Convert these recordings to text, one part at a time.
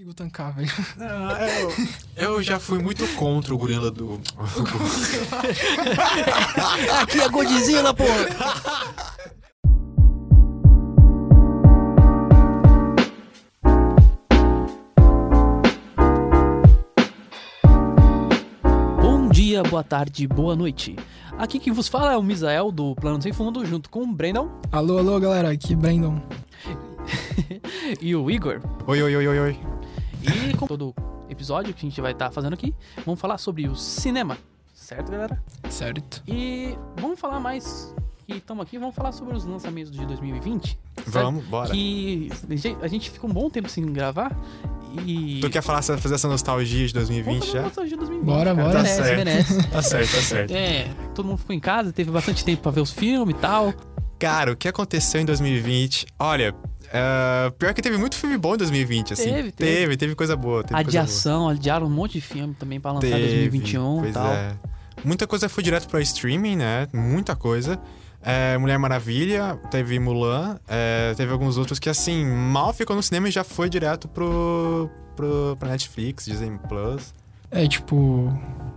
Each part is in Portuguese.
consigo tancar, velho. Não, eu, eu já fui muito contra o gorila do. Aqui é Godzilla, pô! Bom dia, boa tarde, boa noite. Aqui quem vos fala é o Misael do Plano Sem Fundo, junto com o Brandon Alô, alô, galera, aqui Brandon. e o Igor. Oi, oi, oi, oi, oi. E com todo episódio que a gente vai estar fazendo aqui, vamos falar sobre o cinema, certo, galera? Certo. E vamos falar mais que estamos aqui, vamos falar sobre os lançamentos de 2020. certo? Vamos, bora. Que a gente ficou um bom tempo sem gravar e. Tu quer falar, fazer essa nostalgia de Vamos 2020 fazer já? nostalgia de 2020. Bora, cara. bora. Merece, Tá certo. merece. Tá certo, tá certo. É, todo mundo ficou em casa, teve bastante tempo pra ver os filmes e tal. Cara, o que aconteceu em 2020? Olha, é, pior que teve muito filme bom em 2020, assim. Teve, teve. Teve, teve coisa boa. Teve coisa Adiação, adiaram um monte de filme também pra boa. lançar em Teve, 2021 e pois tal. é. Muita coisa foi direto pro streaming, né? Muita coisa. É, Mulher Maravilha, teve Mulan, é, teve alguns outros que, assim, mal ficou no cinema e já foi direto pro, pro, pra Netflix, Disney Plus. É, tipo,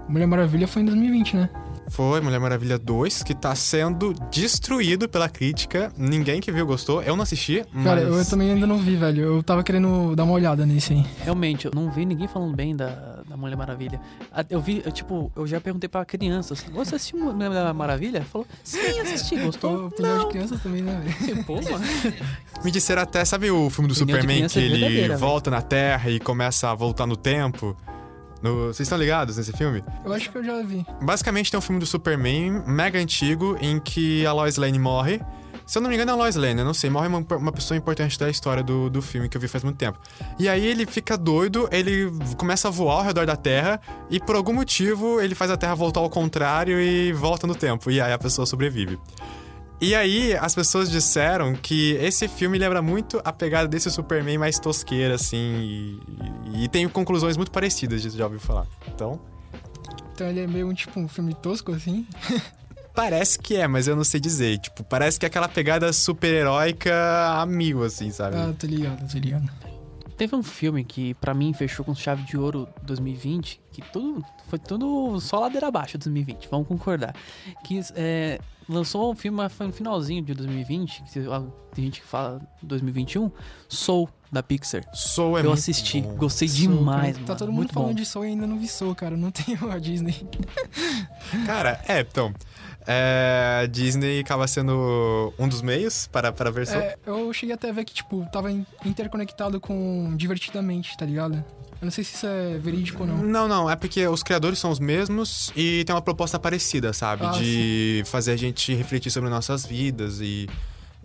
Mulher Maravilha foi em 2020, né? Foi Mulher Maravilha 2, que tá sendo destruído pela crítica. Ninguém que viu gostou. Eu não assisti, mas... Cara, eu também ainda não vi, velho. Eu tava querendo dar uma olhada nesse aí. Realmente, eu não vi ninguém falando bem da, da Mulher Maravilha. Eu vi, eu, tipo, eu já perguntei pra crianças: Você assistiu Mulher Maravilha? Falou: Sim, assisti, gostou? Opinião de crianças também, né, velho? Pô, mano. Me disseram até, sabe o filme do Superman que é ele volta na Terra e começa a voltar no tempo? No- Vocês estão ligados nesse filme? Eu acho que eu já vi. Basicamente tem um filme do Superman mega antigo em que a Lois Lane morre. Se eu não me engano é a Lois Lane, eu não sei. Morre uma, uma pessoa importante da história do, do filme que eu vi faz muito tempo. E aí ele fica doido, ele começa a voar ao redor da Terra e por algum motivo ele faz a Terra voltar ao contrário e volta no tempo. E aí a pessoa sobrevive. E aí, as pessoas disseram que esse filme lembra muito a pegada desse Superman mais tosqueira, assim, e, e tem conclusões muito parecidas, já ouviu falar. Então, Então ele é meio um, tipo um filme tosco, assim. parece que é, mas eu não sei dizer. Tipo, parece que é aquela pegada super-heróica amigo, assim, sabe? Ah, tô ligado, tô ligado. Teve um filme que pra mim fechou com chave de ouro 2020, que tudo foi tudo só ladeira abaixo 2020, vamos concordar. Que é, lançou um filme, foi no finalzinho de 2020, que ó, tem gente que fala 2021, Soul da Pixar. Soul é eu assisti, bom. gostei Soul, demais, mano. Tá todo mundo muito falando bom. de Soul e ainda não vi Soul, cara. Não tenho a Disney. Cara, é, então... É, Disney acaba sendo um dos meios para, para ver Soul. É, eu cheguei até a ver que, tipo, tava in- interconectado com Divertidamente, tá ligado? Eu não sei se isso é verídico ou não. Não, não, é porque os criadores são os mesmos e tem uma proposta parecida, sabe? Ah, de fazer a gente refletir sobre nossas vidas e,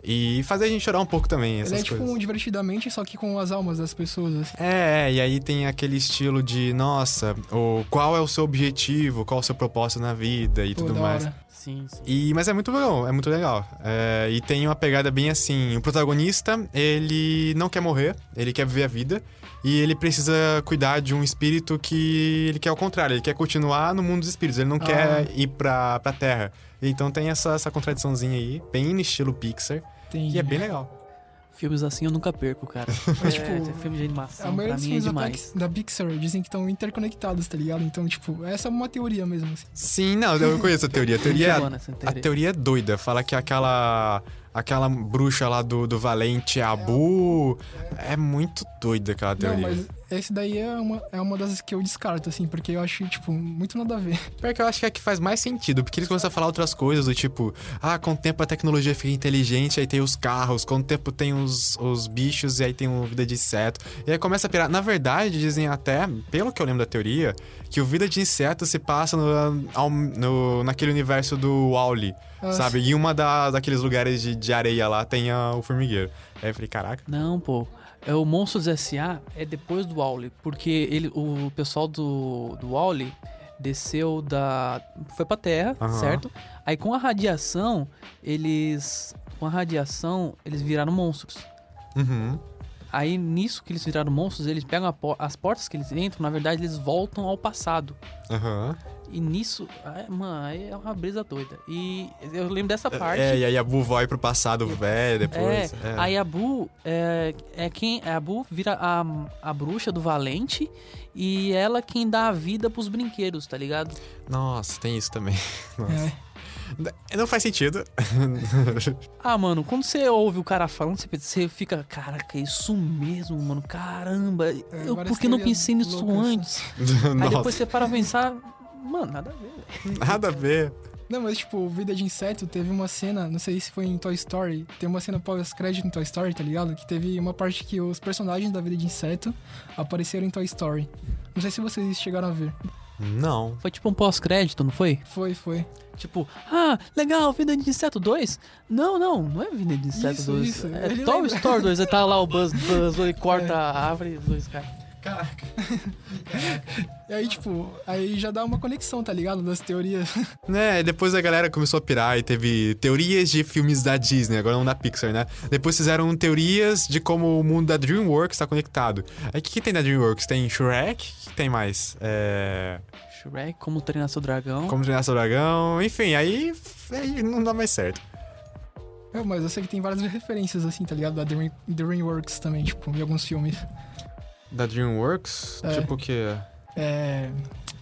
e fazer a gente chorar um pouco também, essas Ele é tipo coisas. um Divertidamente, só que com as almas das pessoas, assim. É, é, e aí tem aquele estilo de, nossa, o, qual é o seu objetivo, qual é o seu propósito na vida e Pô, tudo mais. hora. Sim, sim. E, mas é muito legal, é muito legal. É, e tem uma pegada bem assim: o protagonista, ele não quer morrer, ele quer viver a vida. E ele precisa cuidar de um espírito que ele quer ao contrário, ele quer continuar no mundo dos espíritos, ele não Ah. quer ir pra, pra terra. Então tem essa, essa contradiçãozinha aí, bem no estilo Pixar, Tem... e é bem legal. Filmes assim eu nunca perco, cara. Mas, é, tipo, filme de A animação maioria pra mim é filmes da, demais. Da Pixar dizem que estão interconectados, tá ligado? Então, tipo, essa é uma teoria mesmo, assim. Sim, não, eu conheço a teoria. A teoria, nessa a teoria. teoria é doida. Fala que aquela aquela bruxa lá do, do Valente Abu é muito doida aquela Não, teoria. mas esse daí é uma, é uma das que eu descarto, assim, porque eu acho, tipo, muito nada a ver. Pior que eu acho que é que faz mais sentido, porque eles começam a falar outras coisas, do tipo, ah, com o tempo a tecnologia fica inteligente, aí tem os carros, com o tempo tem os, os bichos, e aí tem o vida de inseto. E aí começa a pirar. Na verdade, dizem até, pelo que eu lembro da teoria, que o vida de inseto se passa no, ao- no- naquele universo do Wally, Ah, sabe? E uma da, daqueles lugares de, de areia lá tem a- o formigueiro. Aí eu falei, caraca. Não, pô. É o Monstros S.A. é depois do Wally, porque ele, o pessoal do, do Wally desceu da. foi pra Terra, Aham. certo? Aí com a radiação, eles. Com a radiação, eles viraram monstros. Uhum. Aí nisso que eles viraram monstros, eles pegam por- as portas que eles entram, na verdade, eles voltam ao passado. Aham. E nisso, ah, mano, aí é uma brisa doida. E eu lembro dessa parte. É, e aí a Bu vai pro passado velho depois. É, aí a Bu é, é quem. A Bu vira a, a bruxa do Valente e ela quem dá a vida pros brinquedos, tá ligado? Nossa, tem isso também. Nossa. É. Não faz sentido. Ah, mano, quando você ouve o cara falando, você, você fica, caraca, é isso mesmo, mano, caramba. eu, várias por que não pensei nisso loucas. antes? Aí depois você para pra pensar, mano, nada a ver. velho. nada a ver. Não, mas tipo, Vida de Inseto teve uma cena, não sei se foi em Toy Story, tem uma cena pós-crédito em Toy Story, tá ligado? Que teve uma parte que os personagens da Vida de Inseto apareceram em Toy Story. Não sei se vocês chegaram a ver. Não. Foi tipo um pós-crédito, não foi? Foi, foi. Tipo, ah, legal, Vida de Inseto 2? Não, não, não é Vida de Inseto Isso, 2. isso, É ele Toy lembra. Story 2. Aí tá lá o Buzz, Buzz ele corta É. a árvore e os dois caras. Caraca. E aí, tipo, aí já dá uma conexão, tá ligado? Das teorias. Né, depois a galera começou a pirar e teve teorias de filmes da Disney, agora não da Pixar, né? Depois fizeram teorias de como o mundo da DreamWorks está conectado. Aí o que, que tem da DreamWorks? Tem Shrek? O que tem mais? É... Shrek, como treinar seu dragão. Como Treinar Seu Dragão? Enfim, aí, aí não dá mais certo. É, mas eu sei que tem várias referências, assim, tá ligado? Da Dream, DreamWorks também, tipo, em alguns filmes. Da DreamWorks? É. Tipo o quê? É.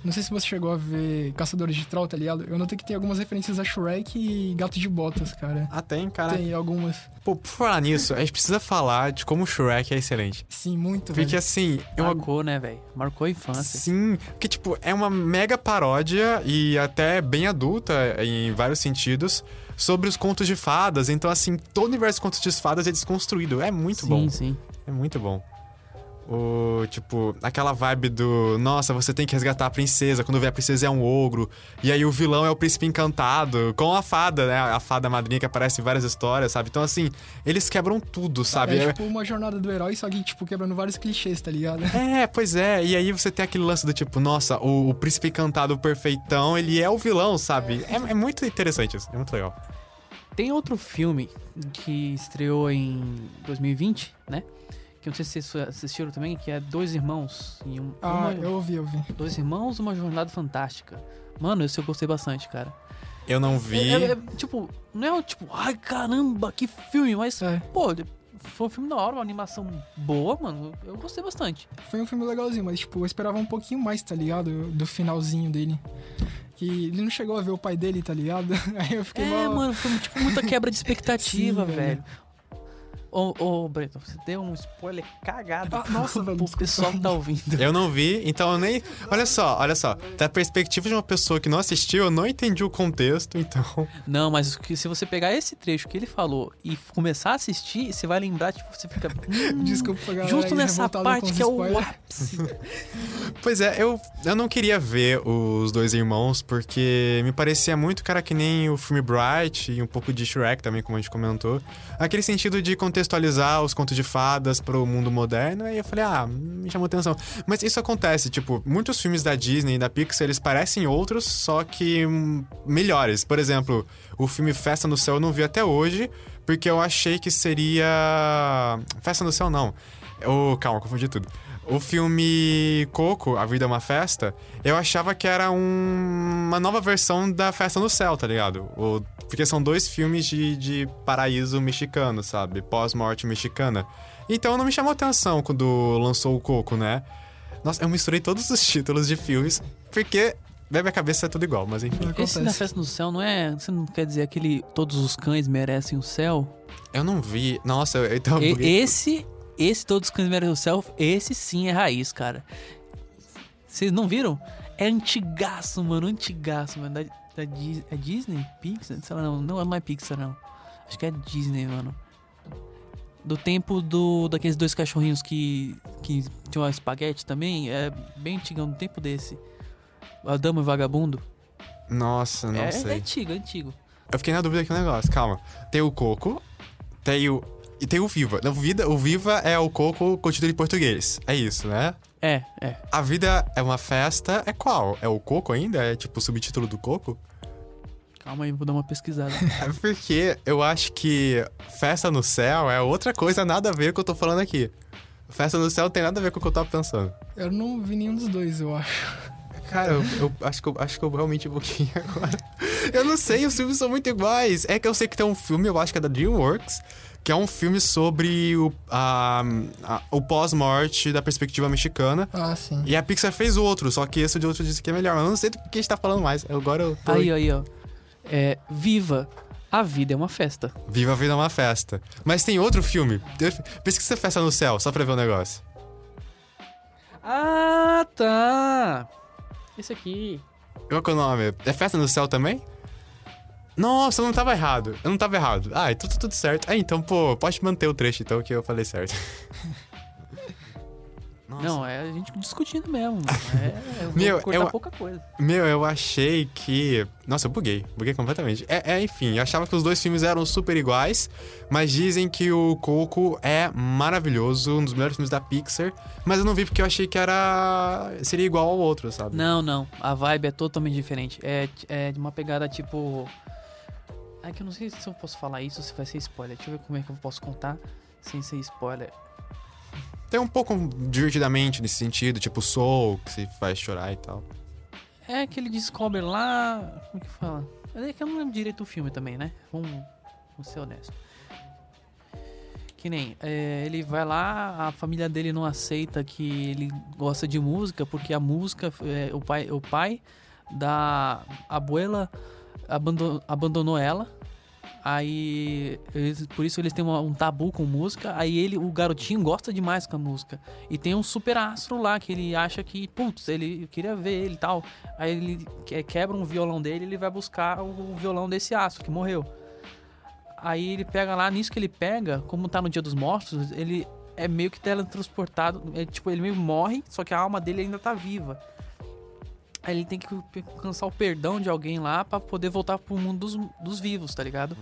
Não sei se você chegou a ver Caçadores de Troll, tá ligado? Eu notei que tem algumas referências a Shrek e Gato de Botas, cara. Ah, tem, cara. Tem algumas. Pô, por falar nisso, a gente precisa falar de como o Shrek é excelente. Sim, muito, Porque velho. assim, uma Marcou, né, velho? Marcou a infância. Sim, porque, tipo, é uma mega paródia e até bem adulta em vários sentidos sobre os contos de fadas. Então, assim, todo o universo de contos de fadas é desconstruído. É muito sim, bom. sim. É muito bom. O, tipo, aquela vibe do nossa, você tem que resgatar a princesa, quando vê a princesa é um ogro, e aí o vilão é o príncipe encantado, com a fada, né? A fada madrinha que aparece em várias histórias, sabe? Então, assim, eles quebram tudo, sabe? É tipo uma jornada do herói, só que, tipo, quebrando vários clichês, tá ligado? É, pois é. E aí você tem aquele lance do tipo, nossa, o, o príncipe encantado perfeitão, ele é o vilão, sabe? É, é muito interessante isso. É muito legal. Tem outro filme que estreou em 2020, né? Que eu não sei se vocês assistiram também, que é Dois Irmãos. E um, Ah, uma- eu ouvi, eu ouvi. Dois Irmãos, Uma Jornada Fantástica. Mano, esse eu gostei bastante, cara. Eu não vi. É, é- é, tipo, não é tipo, ai caramba, que filme, mas, É. pô, foi um filme da hora, uma animação boa, mano. Eu gostei bastante. Foi um filme legalzinho, mas, tipo, eu esperava um pouquinho mais, tá ligado? Do finalzinho dele. Que ele não chegou a ver o pai dele, tá ligado? Aí eu fiquei É, mó- mano, foi tipo muita quebra de expectativa, Sim, velho. Ô, ô, Breton, você deu um spoiler cagado Ah, nossa, velho, desculpa. pessoal que tá ouvindo. Eu não vi, então eu nem. Olha só, olha só. Da perspectiva de uma pessoa que não assistiu, eu não entendi o contexto, então. Não, mas o se você pegar esse trecho que ele falou e começar a assistir, você vai lembrar, tipo, você fica. hum, Desculpa galera Justo nessa parte que é o ápice. Pois é, eu, eu não queria ver os dois irmãos, porque me parecia muito, cara, que nem o filme Bright e um pouco de Shrek também, como a gente comentou. Aquele sentido de contextualizar os contos de fadas pro mundo moderno, aí eu falei, ah, me chamou atenção. Mas isso acontece, tipo, muitos filmes da Disney e da Pixar, eles parecem outros, só que hum, melhores. Por exemplo, o filme Festa no Céu eu não vi até hoje, porque eu achei que seria... Festa no Céu não. Oh, calma, confundi tudo. O filme Coco, A Vida é uma Festa, eu achava que era um- uma nova versão da Festa no Céu, tá ligado? O- porque são dois filmes de, de paraíso mexicano, sabe? Pós-morte mexicana. Então não me chamou atenção quando lançou o Coco, né? Nossa, eu misturei todos os títulos de filmes, porque na minha cabeça é tudo igual, mas enfim. Esse da. Festa no Céu não é. Você não quer dizer aquele Todos os cães merecem o céu? Eu não vi. Nossa, eu, então. E- esse, esse Todos os cães o céu, esse sim é raiz, cara. Vocês não viram? É antigaço, mano, antigaço, mano. Da, da Dis- é Disney? Pixar? Sei lá, não, não, não é Pixar, não. Acho que é Disney, mano. Do tempo do daqueles dois cachorrinhos que, que tinham uma espaguete também, é bem antigão, do tempo desse. A Dama e o Vagabundo. Nossa, não é, é sei. antigo, é antigo. Eu fiquei na dúvida aqui um negócio, calma. Tem o Coco, tem o. E tem o Viva. Não, vida, o Viva é o Coco com título em português. É isso, né? É, é. A vida é uma festa. É qual? É o Coco ainda? É tipo o subtítulo do Coco? Calma aí, vou dar uma pesquisada. É porque eu acho que Festa no Céu é outra coisa, nada a ver com o que eu tô falando aqui. Festa no Céu tem nada a ver com o que eu tava pensando. Eu não vi nenhum dos dois, eu acho. Cara, eu, eu acho, que eu acho que eu realmente buguei agora. Eu não sei, os filmes são muito iguais. É que eu sei que tem um filme, eu acho que é da DreamWorks, que é um filme sobre o, a, a- o pós-morte da perspectiva mexicana. Ah, sim. E a Pixar fez outro, só que esse de outro disse que é melhor. Mas eu não sei do que a gente tá falando mais. Agora eu tô... Aí, aí, ó. É, viva! A vida é uma festa. Viva a vida é uma festa. Mas tem outro filme. Pesquisa Festa no Céu, só pra ver o negócio. Ah, tá! Esse aqui. Qual que é o nome? É Festa no Céu também? Nossa, eu não tava errado. Eu não tava errado. Ah, então tá tudo certo. Ah, então, pô, pode manter o trecho então que eu falei certo. Nossa. Não, é a gente discutindo mesmo. É, eu vou Meu, cortar eu- pouca coisa. Meu, eu achei que. Nossa, eu buguei. Buguei completamente. É, é, enfim, eu achava que os dois filmes eram super iguais, mas dizem que o Coco é maravilhoso, um dos melhores filmes da Pixar. Mas eu não vi porque eu achei que era. seria igual ao outro, sabe? Não, não. A vibe é totalmente diferente. É, é de uma pegada tipo. É que eu não sei se eu posso falar isso ou se vai ser spoiler. Deixa eu ver como é que eu posso contar sem ser spoiler. Tem um pouco divertidamente nesse sentido, tipo Soul, que se faz chorar e tal. É que ele descobre lá. Como que fala? É que eu não lembro direito do filme também, né? Vamos, vamos ser honestos. Que nem, é, ele vai lá, a família dele não aceita que ele gosta de música, porque a música, é, o, pai, o pai da abuela abandon, abandonou ela. Aí, eles- por isso eles têm um tabu com música. Aí ele, o garotinho, gosta demais com a música. E tem um super astro lá que ele acha que, putz, ele queria ver ele e tal. Aí ele que- quebra um violão dele ele vai buscar o violão desse astro que morreu. Aí ele pega lá, nisso que ele pega, como tá no Dia dos Mortos, ele é meio que teletransportado. É, tipo, ele meio morre, só que a alma dele ainda tá viva. Aí ele tem que alcançar o perdão de alguém lá pra poder voltar pro mundo dos, dos vivos, tá ligado?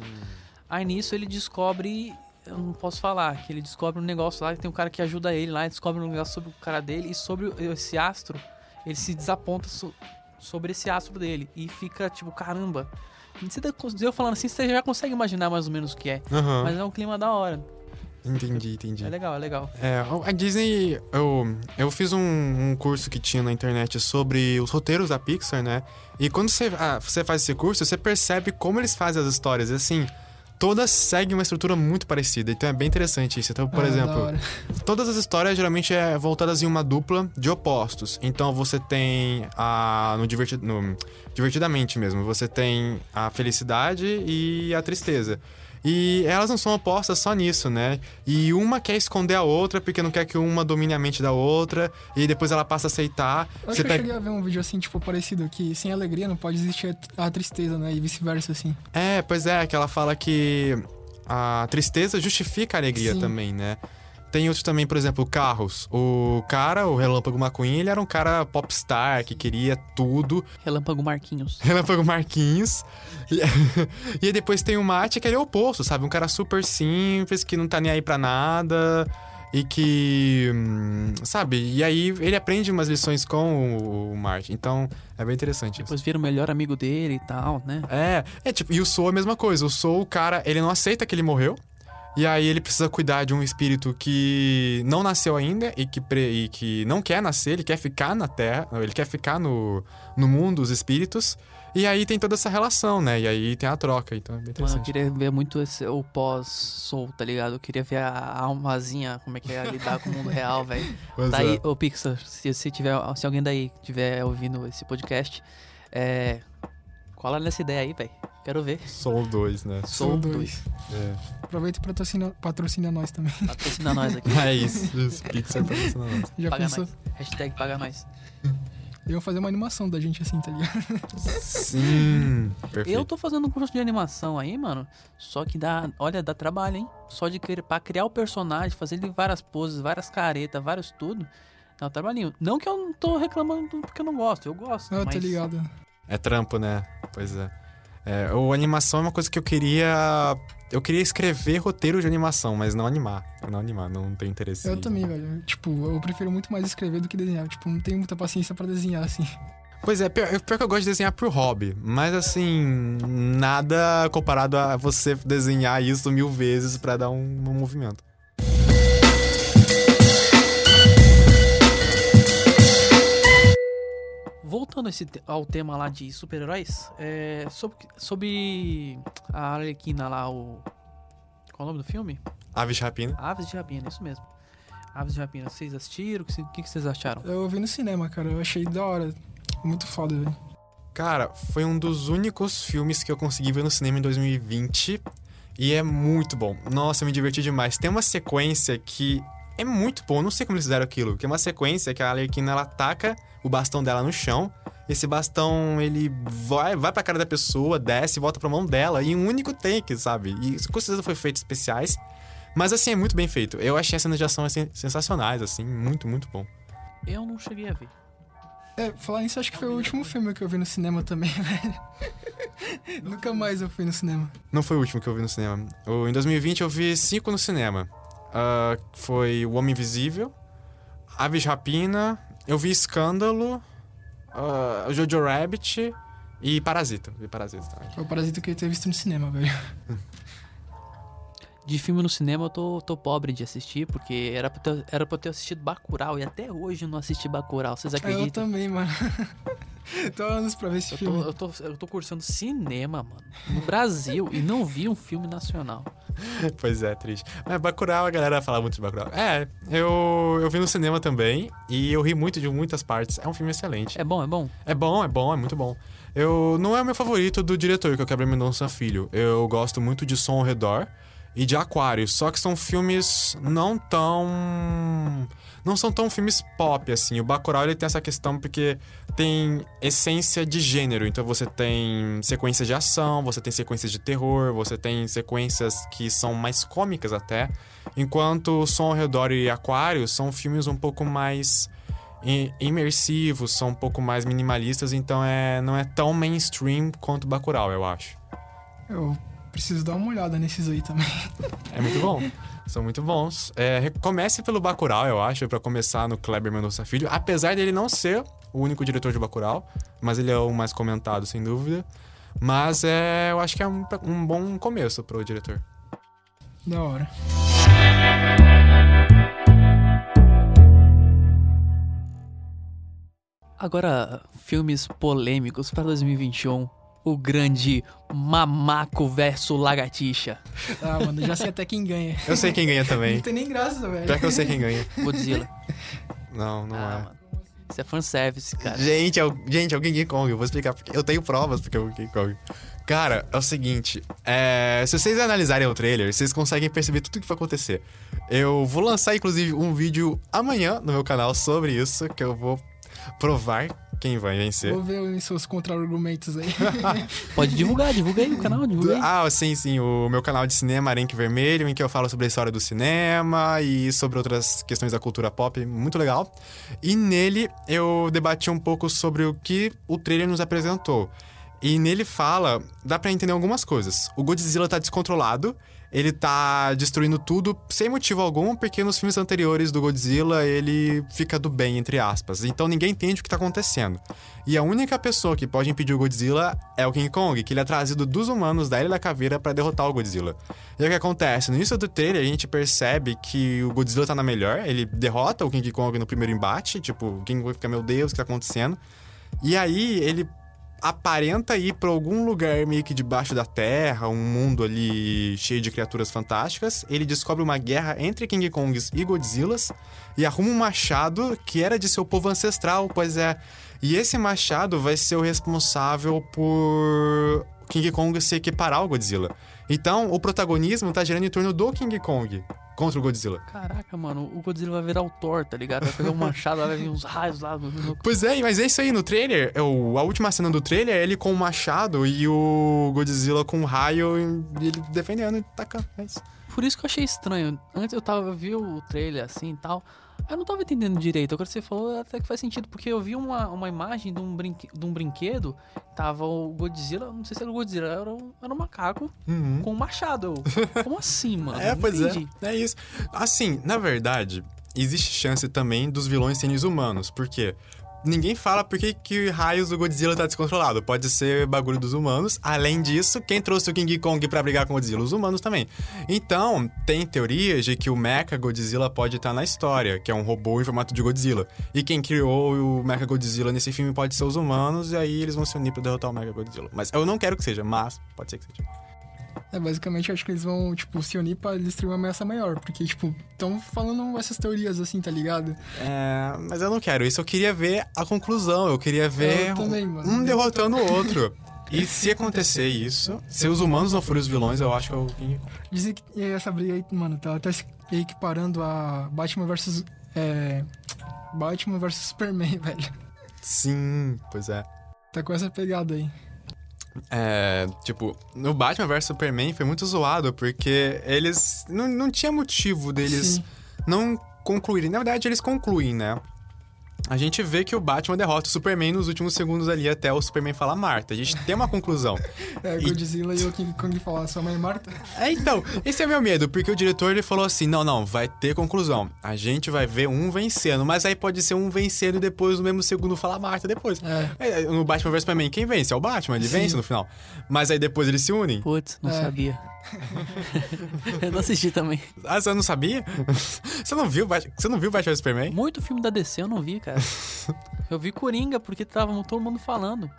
Aí nisso ele descobre. Eu não posso falar, que ele descobre um negócio lá, que tem um cara que ajuda ele lá, descobre um negócio sobre o cara dele e sobre esse astro, ele se desaponta so- sobre esse astro dele e fica tipo, caramba. Você Eu falando assim, você já consegue imaginar mais ou menos o que é, Aham. mas é um clima da hora. Entendi, entendi. É legal, é legal. É, a Disney, eu, eu fiz um, um curso que tinha na internet sobre os roteiros da Pixar, né? E quando você, ah, você faz esse curso, você percebe como eles fazem as histórias. E, assim, todas seguem uma estrutura muito parecida. Então é bem interessante isso. Então, por Ah, exemplo, todas as histórias geralmente é voltadas em uma dupla de opostos. Então você tem a. No, diverti, no Divertidamente mesmo, você tem a felicidade e a tristeza. E elas não são opostas só nisso, né? E uma quer esconder a outra porque não quer que uma domine a mente da outra, e depois ela passa a aceitar. Eu acho Você que eu cheguei a ver um vídeo assim, tipo, parecido, que sem alegria não pode existir a tristeza, né? E vice-versa, assim. É, pois é, que ela fala que a tristeza justifica a alegria Sim. também, né? Tem outros também, por exemplo, carros. O cara, o Relâmpago McQueen, ele era um cara popstar que queria tudo. Relâmpago Marquinhos. Relâmpago Marquinhos. E, e aí depois tem o Mate, que ele é o oposto, sabe? Um cara super simples, que não tá nem aí pra nada. E que. hum, Sabe? E aí ele aprende umas lições com o, o Martin. Então é bem interessante isso. Depois vira o melhor amigo dele e tal, né? É, é tipo, e o Soul é a mesma coisa. O Soul, o cara, ele não aceita que ele morreu. E aí ele precisa cuidar de um espírito que não nasceu ainda e que, pre- e que não quer nascer, ele quer ficar na Terra, ele quer ficar no, no mundo dos espíritos. E aí tem toda essa relação, né? E aí tem a troca, então é bem Mano, eu interessante. queria ver muito esse, o pós-soul, tá ligado? Eu queria ver a almazinha, como é que é lidar com o mundo real, velho. Pois Tá é. ô Pixar, se, se, tiver, se alguém daí tiver ouvindo esse podcast, é. Cola nessa ideia aí, velho. Quero ver. Soul 2, né? Soul Soul 2. dois. É. Aproveita e patrocina, patrocina nós também. Patrocina nós aqui. É isso, isso. Pixar patrocina nós. Já Paga pensou? nós. Hashtag paga nós. Iam fazer uma animação da gente assim, tá ligado? Sim, perfeito. Eu tô fazendo um curso de animação aí, mano. Só que dá, olha, dá trabalho, hein? Só de querer, pra criar o personagem, fazer ele várias poses, várias caretas, vários tudo. Dá um trabalhinho. Não que eu não tô reclamando porque eu não gosto, eu gosto. Eu mas tô ligado. É trampo, né? Pois é. é. O animação é uma coisa que eu queria. Eu queria escrever roteiro de animação, mas não animar. Não animar, não tenho interesse. Eu em- também, velho. Tipo, eu prefiro muito mais escrever do que desenhar. Tipo, não tenho muita paciência pra desenhar, assim. Pois é, pior, pior que eu gosto de desenhar pro hobby. Mas assim, nada comparado a você desenhar isso mil vezes pra dar um, um movimento. Voltando esse ao tema lá de super-heróis, é, sobre, sobre a Arlequina lá, o. Qual é o nome do filme? Aves de Rapina. Aves de Rapina, isso mesmo. Aves de Rapina, vocês assistiram? O que, que que vocês acharam? Eu vi no cinema, cara. Eu achei da hora. Muito foda, velho. Cara, foi um dos únicos filmes que eu consegui ver no cinema em 2020 e é muito bom. Nossa, eu me diverti demais. Tem uma sequência que é muito bom, eu não sei como eles fizeram aquilo, que é uma sequência que a Arlequina ela ataca o bastão dela no chão. Esse bastão, ele vai, vai pra cara da pessoa, desce e volta pra mão dela em um único take, sabe? E isso com certeza foi feito especiais. Mas assim, é muito bem feito. Eu achei as cenas de ação assim, sensacionais, assim, muito, muito bom. Eu não cheguei a ver. É, falar nisso, acho que foi o último filme que eu vi no cinema também, velho. Nunca mais eu fui no cinema. Não foi o último que eu vi no cinema. O- em 2020 eu vi cinco no cinema. Ah, foi O Homem Invisível, Aves Rapina, eu vi Escândalo, ah, Jojo Rabbit e Parasita. Vi Parasita também. Foi o Parasita que eu ter visto no cinema, velho. De filme no cinema eu tô, tô pobre de assistir, porque era pra, ter, era pra eu ter assistido Bacurau, e até hoje eu não assisti Bacurau, vocês Eu acreditam? também, mano. Tô anos pra ver esse Eu filme. tô, eu, tô, eu tô cursando cinema, mano, no Brasil, e não vi um filme nacional. Pois é, triste. Mas Bacurau, a galera fala muito de Bacurau. É, eu, eu vi no cinema também e eu ri muito de muitas partes. É um filme excelente. É bom, é bom? É bom, é bom, é muito bom. Eu não é o meu favorito do diretor, que é o Gabriel Mendonça Filho. Eu gosto muito de Som ao Redor e de Aquário, só que são filmes não tão não são tão filmes pop assim. O Bacurau ele tem essa questão porque tem essência de gênero, então você tem sequências de ação, você tem sequências de terror, você tem sequências que são mais cômicas até, enquanto Som ao Redor e Aquário são filmes um pouco mais imersivos, são um pouco mais minimalistas, então é, não é tão mainstream quanto Bacurau, eu acho. Eu preciso dar uma olhada nesses aí também. É muito bom. São muito bons. É, comece pelo Bacurau, eu acho, pra começar no Kleber Mendonça Filho, apesar dele não ser o único diretor de Bacurau, mas ele é o mais comentado, sem dúvida. Mas é, eu acho que é um, um bom começo pro diretor. Da hora. Agora, filmes polêmicos pra 2021. O grande Mamaco versus Lagartixa. Ah, mano, já sei até quem ganha. Eu sei quem ganha Não também. tem nem graça, velho. Pior que eu sei quem ganha. Godzilla. Não, não ah, é. mano. Isso é fanservice, cara. Gente, é o, gente, é o King Kong. Eu vou explicar porque eu tenho provas porque é o King Kong. Cara, é o seguinte. é, se vocês analisarem o trailer, vocês conseguem perceber tudo o que vai acontecer. Eu vou lançar, inclusive, um vídeo amanhã no meu canal sobre isso, que eu vou provar quem vai vencer. Vou ver os seus contra-argumentos aí. Pode divulgar, divulga aí o canal, divulga aí. Ah, sim, sim. O meu canal de cinema Arenque Vermelho, em que eu falo sobre a história do cinema e sobre outras questões da cultura pop, muito legal. E nele eu debati um pouco sobre o que o trailer nos apresentou. E nele fala, dá pra entender algumas coisas. O Godzilla tá descontrolado, ele tá destruindo tudo sem motivo algum, porque nos filmes anteriores do Godzilla ele fica do bem, entre aspas. Então ninguém entende o que tá acontecendo. E a única pessoa que pode impedir o Godzilla é o King Kong, que ele é trazido dos humanos da Ilha da Caveira pra derrotar o Godzilla. E o que acontece? No início do trailer a gente percebe que o Godzilla tá na melhor, ele derrota o King Kong no primeiro embate, tipo, o King Kong fica, meu Deus, o que tá acontecendo? E aí ele aparenta ir pra algum lugar meio que debaixo da terra, um mundo ali cheio de criaturas fantásticas. Ele descobre uma guerra entre King Kongs e Godzillas e arruma um machado que era de seu povo ancestral, pois é. E esse machado vai ser o responsável por King Kong se equiparar ao Godzilla. Então, o protagonismo tá girando em torno do King Kong contra o Godzilla. Caraca, mano, o Godzilla vai virar o Thor, tá ligado? Vai pegar um machado, vai vir uns raios lá. no- no- Pois é, mas é isso aí no trailer. é o- a última cena do trailer é ele com o machado e o Godzilla com o raio e ele defendendo e tacando. É isso. Por isso que eu achei estranho. Antes eu tava, eu vi o trailer assim e tal. Eu não tava entendendo direito. Agora você falou até que faz sentido, porque eu vi uma, uma imagem de um, brinque, de um brinquedo. Tava o Godzilla, não sei se era o Godzilla, era um, era um macaco com um machado. Eu, Como assim, mano? É, pois entendi. é. É isso. Assim, na verdade, existe chance também dos vilões serem humanos. Por quê? Ninguém fala por que, que raios o Godzilla tá descontrolado. Pode ser bagulho dos humanos. Além disso, quem trouxe o King Kong pra brigar com o Godzilla? Os humanos também. Então, tem teorias de que o Mecha Godzilla pode estar na história, que é um robô em formato de Godzilla. E quem criou o Mecha Godzilla nesse filme pode ser os humanos, e aí eles vão se unir pra derrotar o Mecha Godzilla. Mas eu não quero que seja, mas pode ser que seja. É, basicamente, eu acho que eles vão, tipo, se unir pra destruir uma ameaça maior. Porque, tipo, estão falando essas teorias assim, tá ligado? É, mas eu não quero isso. Eu queria ver a conclusão. Eu queria ver Eu também, mano. um derrotando o outro. E se acontecer isso, se os humanos não forem os vilões, eu acho que é Kong. Dizem que essa briga aí, mano, tá até se equiparando a Batman vs. É, Batman vs Superman, velho. Sim, pois é. Tá com essa pegada aí. É, tipo, no Batman vs Superman foi muito zoado, porque eles. Não, não tinha motivo deles Sim. não concluírem. Na verdade, eles concluem, né? A gente vê que o Batman derrota o Superman nos últimos segundos ali até o Superman falar Marta. A gente tem uma conclusão. É, E- Godzilla e o King Kong falar, sua mãe Marta? É, então, esse é meu medo, porque o diretor ele falou assim: não, não, vai ter conclusão. A gente vai ver um vencendo, mas aí pode ser um vencendo e depois no mesmo segundo falar Marta depois. É. É, No Batman vs Superman, quem vence? É o Batman, ele Sim. vence no final. Mas aí depois eles se unem. Putz, não É. sabia. Eu não assisti também. Ah, você não sabia? você não viu Você não viu Batman vs Superman? Muito filme da DC eu não vi, cara. Eu vi Coringa porque tava todo mundo falando.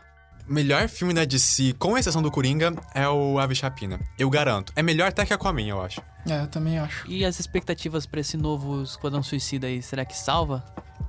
Melhor filme da DC, com exceção do Coringa, é o Ave Chapina. Eu garanto. É melhor até que Aquaman, eu acho. É, eu também acho. E as expectativas pra esse novo Esquadrão Suicida aí, será que salva?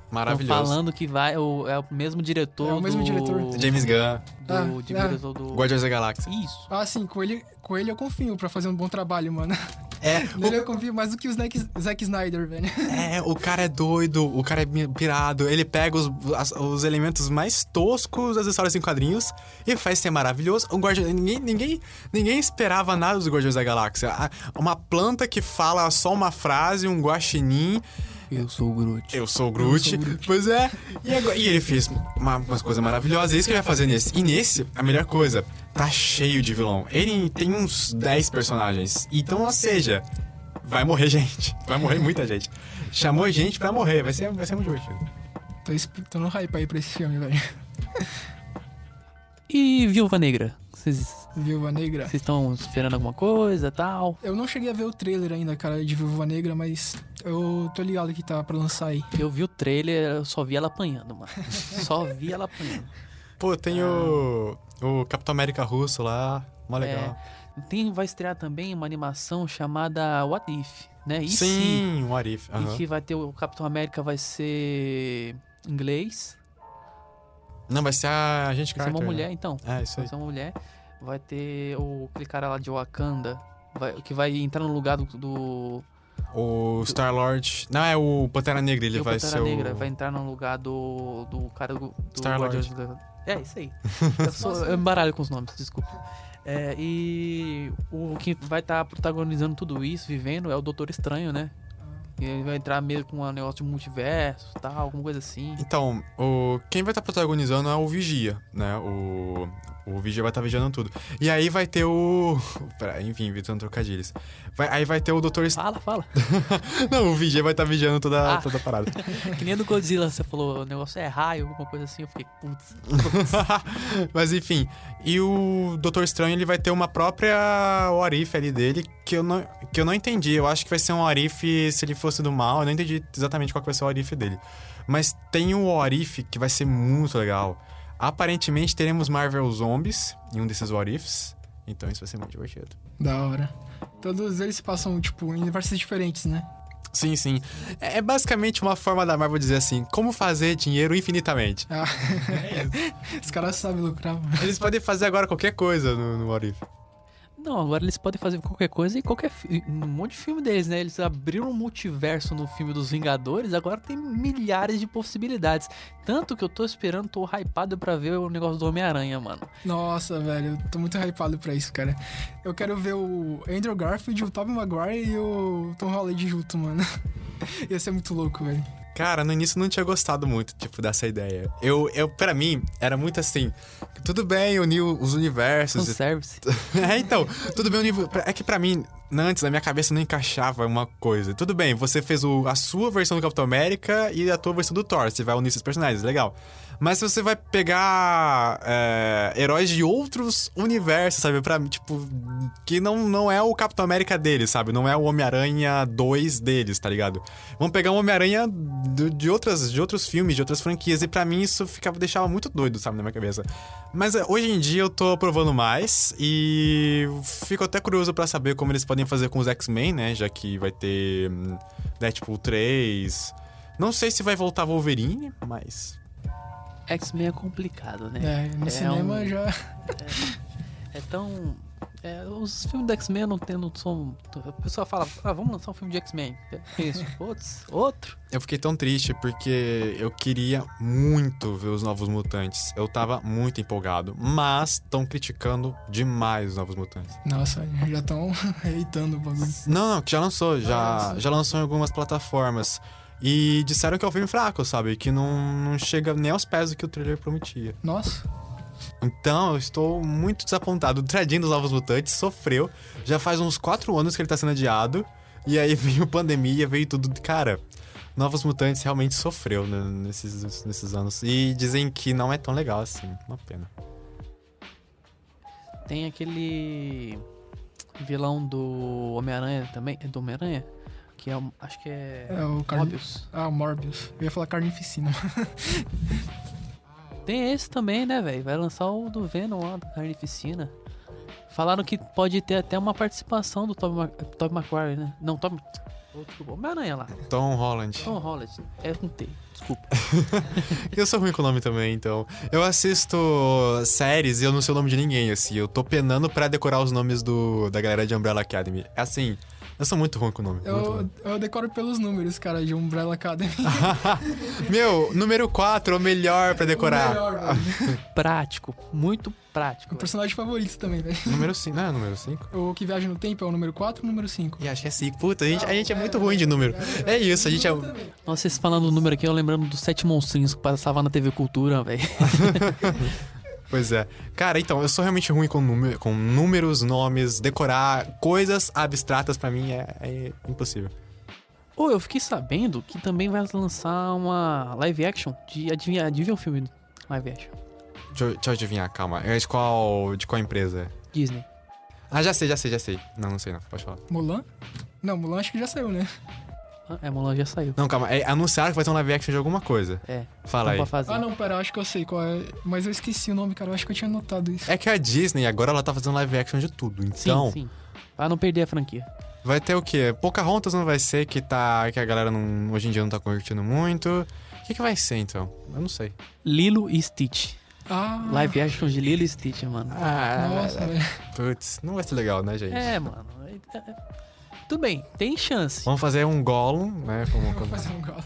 Tão Maravilhoso. falando que vai, o- é o mesmo diretor É o mesmo do... diretor. James Gunn, Do Ah, é. diretor do... Guardiões da Galáxia. Isso. Ah, sim, com ele, com ele eu confio pra fazer um bom trabalho, mano. É, Nele eu confio mais do que o Zack, Zack Snyder, velho. É, o cara é doido, o cara é pirado, ele pega os, as- os elementos mais toscos das histórias em quadrinhos e faz ser maravilhoso. O Guardião, ninguém, ninguém, ninguém esperava nada dos Guardiões da Galáxia. Uma planta que fala só uma frase, um guaxinim, Eu sou o Groot. eu sou o Groot. Sou o Groot. Pois é. E, agora- e ele fez uma- umas coisas maravilhosas. É isso que ele vai fazer nesse. E nesse, a melhor coisa, tá cheio de vilão. Ele tem uns 10 personagens. Então, ou seja, vai morrer gente. Vai morrer muita gente. Chamou gente pra morrer. Vai ser, vai ser muito divertido. Tô, tô no hype aí pra esse filme, velho. E Viúva Negra? Vocês Viúva Negra. vocês estão esperando alguma coisa tal? Eu não cheguei a ver o trailer ainda, cara, de Viúva Negra, mas eu tô ligado que tá pra lançar aí. Eu vi o trailer, eu só vi ela apanhando, mano. Só vi ela apanhando. Pô, tem o, o Capitão América russo lá. Mó legal. Tem, vai estrear também uma animação chamada What If, né? E se? Sim, o Arif. E que vai ter o Capitão América vai ser inglês. Não, vai ser a gente Vai ser Carter. uma mulher, né? então. É, isso Vai aí. ser uma mulher. Vai ter o, aquele cara lá de Wakanda. vai- que vai entrar no lugar do. do O Star-Lord... Não, é o Pantera Negra. Ele vai Pantera ser Negra. o... Vai entrar no lugar do. do cara do. do. Guardiões da- É, isso aí. Eu, sou, eu embaralho com os nomes, desculpa. É, e o que vai estar protagonizando tudo isso, vivendo, é o Doutor Estranho, né? Ele vai entrar meio com um negócio de multiverso tal, alguma coisa assim. Então, o, quem vai estar protagonizando é o Vigia, né? O, o Vigia vai estar vigiando tudo. E aí vai ter o. Pera, enfim, evitando trocadilhos. Vai- aí vai ter o Doutor. Fala, fala. Não, o Vigia vai estar vigiando toda, Ah. toda a parada. Que nem do Godzilla, você falou, o negócio é raio, alguma coisa assim. Eu fiquei, putz. Mas enfim, e o Doutor Estranho ele vai ter uma própria Orif ali dele que eu não, que eu não entendi. Eu acho que vai ser um Orif se ele fosse do mal. Eu não entendi exatamente qual que vai ser o Orif dele. Mas tem um Orif que vai ser muito legal. Aparentemente teremos Marvel Zombies em um desses Orifs. Então isso vai ser muito divertido. Da hora. Todos eles se passam, tipo, em universos diferentes, né? Sim, sim. É é basicamente uma forma da Marvel dizer assim: como fazer dinheiro infinitamente. Ah. Os caras sabem lucrar, mano. Eles podem fazer agora qualquer coisa no, no Orif. Não, agora eles podem fazer qualquer coisa e qualquer um monte de filme deles, né? Eles abriram um multiverso no filme dos Vingadores, agora tem milhares de possibilidades. Tanto que eu tô esperando, tô hypado pra ver o negócio do Homem-Aranha, mano. Nossa, velho, eu tô muito hypado pra isso, cara. Eu quero ver o Andrew Garfield, o Tobey Maguire e o Tom Holland junto, mano. Ia ser muito louco, velho. Cara, no início eu não tinha gostado muito, tipo, dessa ideia. Eu, eu para mim, era muito assim, tudo bem unir os universos. e- Fanservice. é, então, tudo bem unir... É que pra mim, antes na minha cabeça não encaixava uma coisa. Tudo bem, você fez o, a sua versão do Capitão América e a tua versão do Thor. Você vai unir esses personagens, legal. Mas se você vai pegar é, heróis de outros universos, sabe? Pra tipo, que não, não é o Capitão América deles, sabe? Não é o Homem-Aranha 2 deles, tá ligado? Vamos pegar um Homem-Aranha de, de, outras, de outros filmes, de outras franquias. E para mim isso ficava, deixava muito doido, sabe? Na minha cabeça. Mas é, hoje em dia eu tô provando mais e fico até curioso para saber como eles podem fazer com os X-Men, né? Já que vai ter hum, Deadpool 3. Não sei se vai voltar Wolverine, mas X-Men é complicado, né? É, no é cinema um, já. É, é tão. É, os filmes do X-Men não tem, não são. A pessoa fala, ah, vamos lançar um filme de X-Men. Isso. Putz, outro. Eu fiquei tão triste porque eu queria muito ver os Novos Mutantes. Eu tava muito empolgado, mas estão criticando demais os Novos Mutantes. Nossa, já estão reitando o bagulho. Não, não, que já lançou, já, já lançou em algumas plataformas. E disseram que é um filme fraco, sabe? Que não, não chega nem aos pés do que o trailer prometia. Nossa. Então, eu estou muito desapontado. O Trading dos Novos Mutantes sofreu. Já faz uns quatro anos que ele tá sendo adiado. E aí veio pandemia, veio tudo. Cara, Novos Mutantes realmente sofreu né, nesses, nesses anos. E dizem que não é tão legal assim. Uma pena. Tem aquele vilão do Homem-Aranha também. É do Homem-Aranha? Que é, acho que é. É o. Morbius. Ah, o Morbius. Eu ia falar Carnificina. Tem esse também, né, velho? Vai lançar o do Venom lá, da Carnificina. Falaram que pode ter até uma participação do Ma Toby Maguire, né? Não. Oh, desculpa, Homem-Aranha lá. Tom Holland. Tom Holland. É com T, desculpa. eu sou ruim com o nome também, então. Eu assisto séries e eu não sei o nome de ninguém, assim. Eu tô penando pra decorar os nomes do, da galera de Umbrella Academy. É assim... Eu sou muito ruim com o nome. Eu, eu decoro pelos números, cara, de Umbrella Academy. Meu, número 4 é o melhor pra decorar. O melhor, velho. prático, muito prático. O personagem favorito também, velho. Número 5, não é número 5? O que viaja no tempo é o número 4 ou o número 5? E acho que é 5. Puta, a gente, a gente é muito ruim de número. É isso, a gente é. Nossa, vocês falando o número aqui, eu lembrando dos sete monstrinhos que passavam na TV Cultura, velho. Pois é. Cara, então, eu sou realmente ruim com, número, com números, nomes, decorar coisas abstratas para mim é, é impossível. Ou oh, eu fiquei sabendo que também vai lançar uma live action de adivinha, adivinha o filme live action. Deixa eu, deixa eu adivinhar, calma. É de qual, de qual empresa? Disney. Ah, já sei, já sei, já sei. Não, não sei não, pode falar. Mulan? Não, Mulan acho que já saiu, né? Ah, é, Mulan já saiu. Não, calma. É, anunciaram que vai ter um live action de alguma coisa. É. Fala aí. Fazer. Ah, não, pera, acho que eu sei qual é. Mas eu esqueci o nome, cara. Eu acho que eu tinha notado isso. É que a Disney agora ela tá fazendo live action de tudo. Então. Sim, sim. Pra não perder a franquia. Vai ter o quê? Pocahontas não vai ser, que, tá, que a galera não, hoje em dia não tá curtindo muito. O que, que vai ser, então? Eu não sei. Lilo e Stitch. Ah. Live action de Lilo e Stitch, mano. Ah, Nossa, velho. Putz, não vai ser legal, né, gente? É, mano. Tudo bem, tem chance. Vamos fazer um Gollum, né? Como, fazer um galo.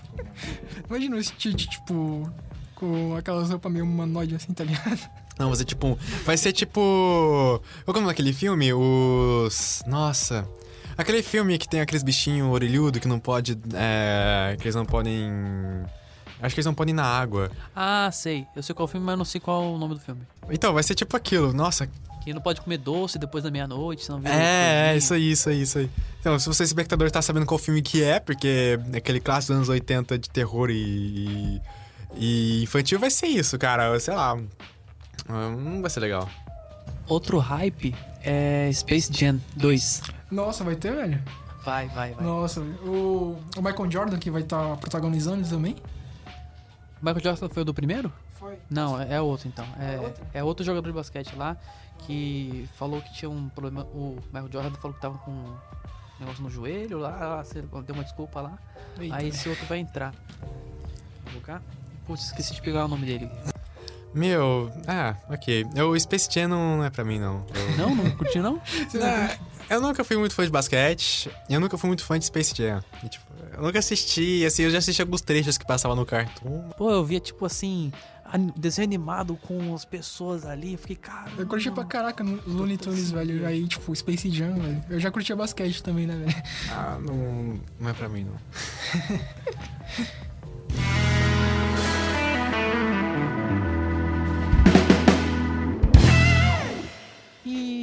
Imagina o Stitch, tipo, com aquelas roupas meio humanoide assim, tá ligado? Não, vai ser tipo. um- Vai ser tipo. Qual é o nome daquele filme? Os. Nossa. Aquele filme que tem aqueles bichinhos orelhudo que não pode. É, que eles não podem. Acho que eles não podem ir na água. Ah, sei. Eu sei qual filme, mas não sei qual o nome do filme. Então, vai ser tipo aquilo. Nossa. Que não pode comer doce depois da meia-noite, senão vira. É, é, isso aí, isso aí, isso aí. Então, se você, espectador, tá sabendo qual filme que é, porque é aquele clássico dos anos 80 de terror e. e infantil vai ser isso, cara. Sei lá. Não vai ser legal. Outro hype é Space Jam 2. Nossa, vai ter, velho? Vai, vai, vai. Nossa, o, o Michael Jordan que vai estar protagonizando também? Michael Jordan foi o do primeiro? Foi. Não, é é outro então. É, É outro? é outro jogador de basquete lá que falou que tinha um problema. O Michael Jordan falou que tava com um negócio no joelho lá, deu uma desculpa lá. Aí esse outro vai entrar. Vou colocar? Putz, esqueci de pegar o nome dele. Meu, ah, ok. O Space Jam não é pra mim, não. Eu, Não, não curtiu não? Ah, eu nunca fui muito fã de basquete. e Eu nunca fui muito fã de Space Jam. E, tipo, eu nunca assisti, assim, eu já assisti alguns trechos que passavam no Cartoon. Pô, eu via tipo assim, desenho animado com as pessoas ali, eu fiquei, cara. Eu curti pra caraca no Looney Tunes, velho. Aí, tipo, Space Jam, velho. Eu já curtia basquete também, né, velho? Ah, não, não é pra mim, não.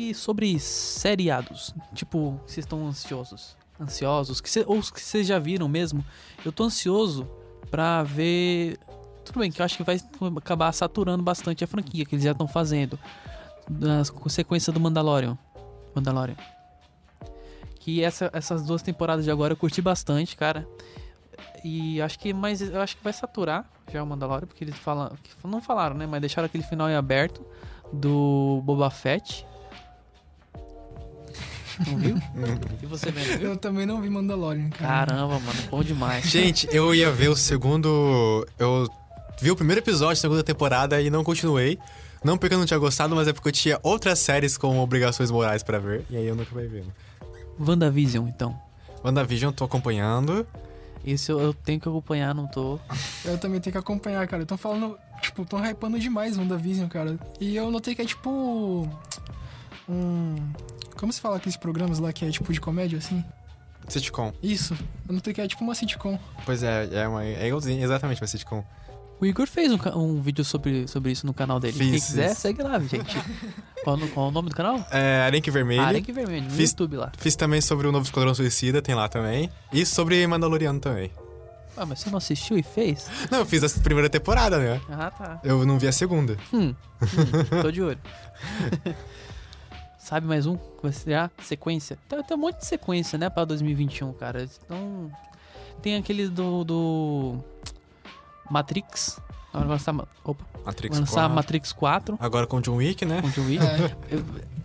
E sobre seriados. Tipo, vocês estão ansiosos. Ansiosos, que cê, ou os que vocês já viram mesmo. Eu tô ansioso pra ver. Tudo bem, que eu acho que vai acabar saturando bastante a franquia que eles já estão fazendo. Na sequência do Mandalorian. Mandalorian. Que essa- essas duas temporadas de agora eu curti bastante, cara. E acho que mas eu acho que vai saturar já o Mandalorian, porque eles falam. Não falaram, né? Mas deixaram aquele final em aberto do Boba Fett. Não viu? e você vendo, viu? Eu também não vi Mandalorian, cara. Caramba, mano, bom demais. Gente, eu ia ver o segundo. Eu vi o primeiro episódio da segunda temporada e não continuei. Não porque eu não tinha gostado, mas é porque eu tinha outras séries com obrigações morais pra ver. E aí eu nunca vai vendo. WandaVision, então. WandaVision, tô acompanhando. Esse eu, eu tenho que acompanhar, não tô. Eu também tenho que acompanhar, cara. Estão falando, tipo, tão hypando demais WandaVision, cara. E eu notei que é tipo. Um. Como se fala aqueles programas lá que é tipo de comédia, assim? Sitcom. Isso. Eu notei que é tipo uma sitcom. Pois é, é, uma, é igualzinho, exatamente uma sitcom. O Igor fez um, um vídeo sobre, sobre isso no canal dele. Quem Fiz, quiser, fiz. segue lá, gente. qual, qual o nome do canal? É, Arenque Vermelho. Arenque Vermelho, no Fiz- YouTube lá. Fiz também sobre o novo Esquadrão Suicida, tem lá também. E sobre Mandaloriano também. Ah, mas você não assistiu e fez? Não, eu fiz a primeira temporada, né? Ah, tá. Eu não vi a segunda. Hum, hum, tô de olho. Sabe mais um? que Vai sequência. Tem, tem um monte de sequência, né, pra 2021, cara. Então, tem aquele do, do Matrix. Agora vai lançar, opa, Matrix vai lançar 4. Matrix 4 Agora com John Wick, né? com John Wick. É, Eu,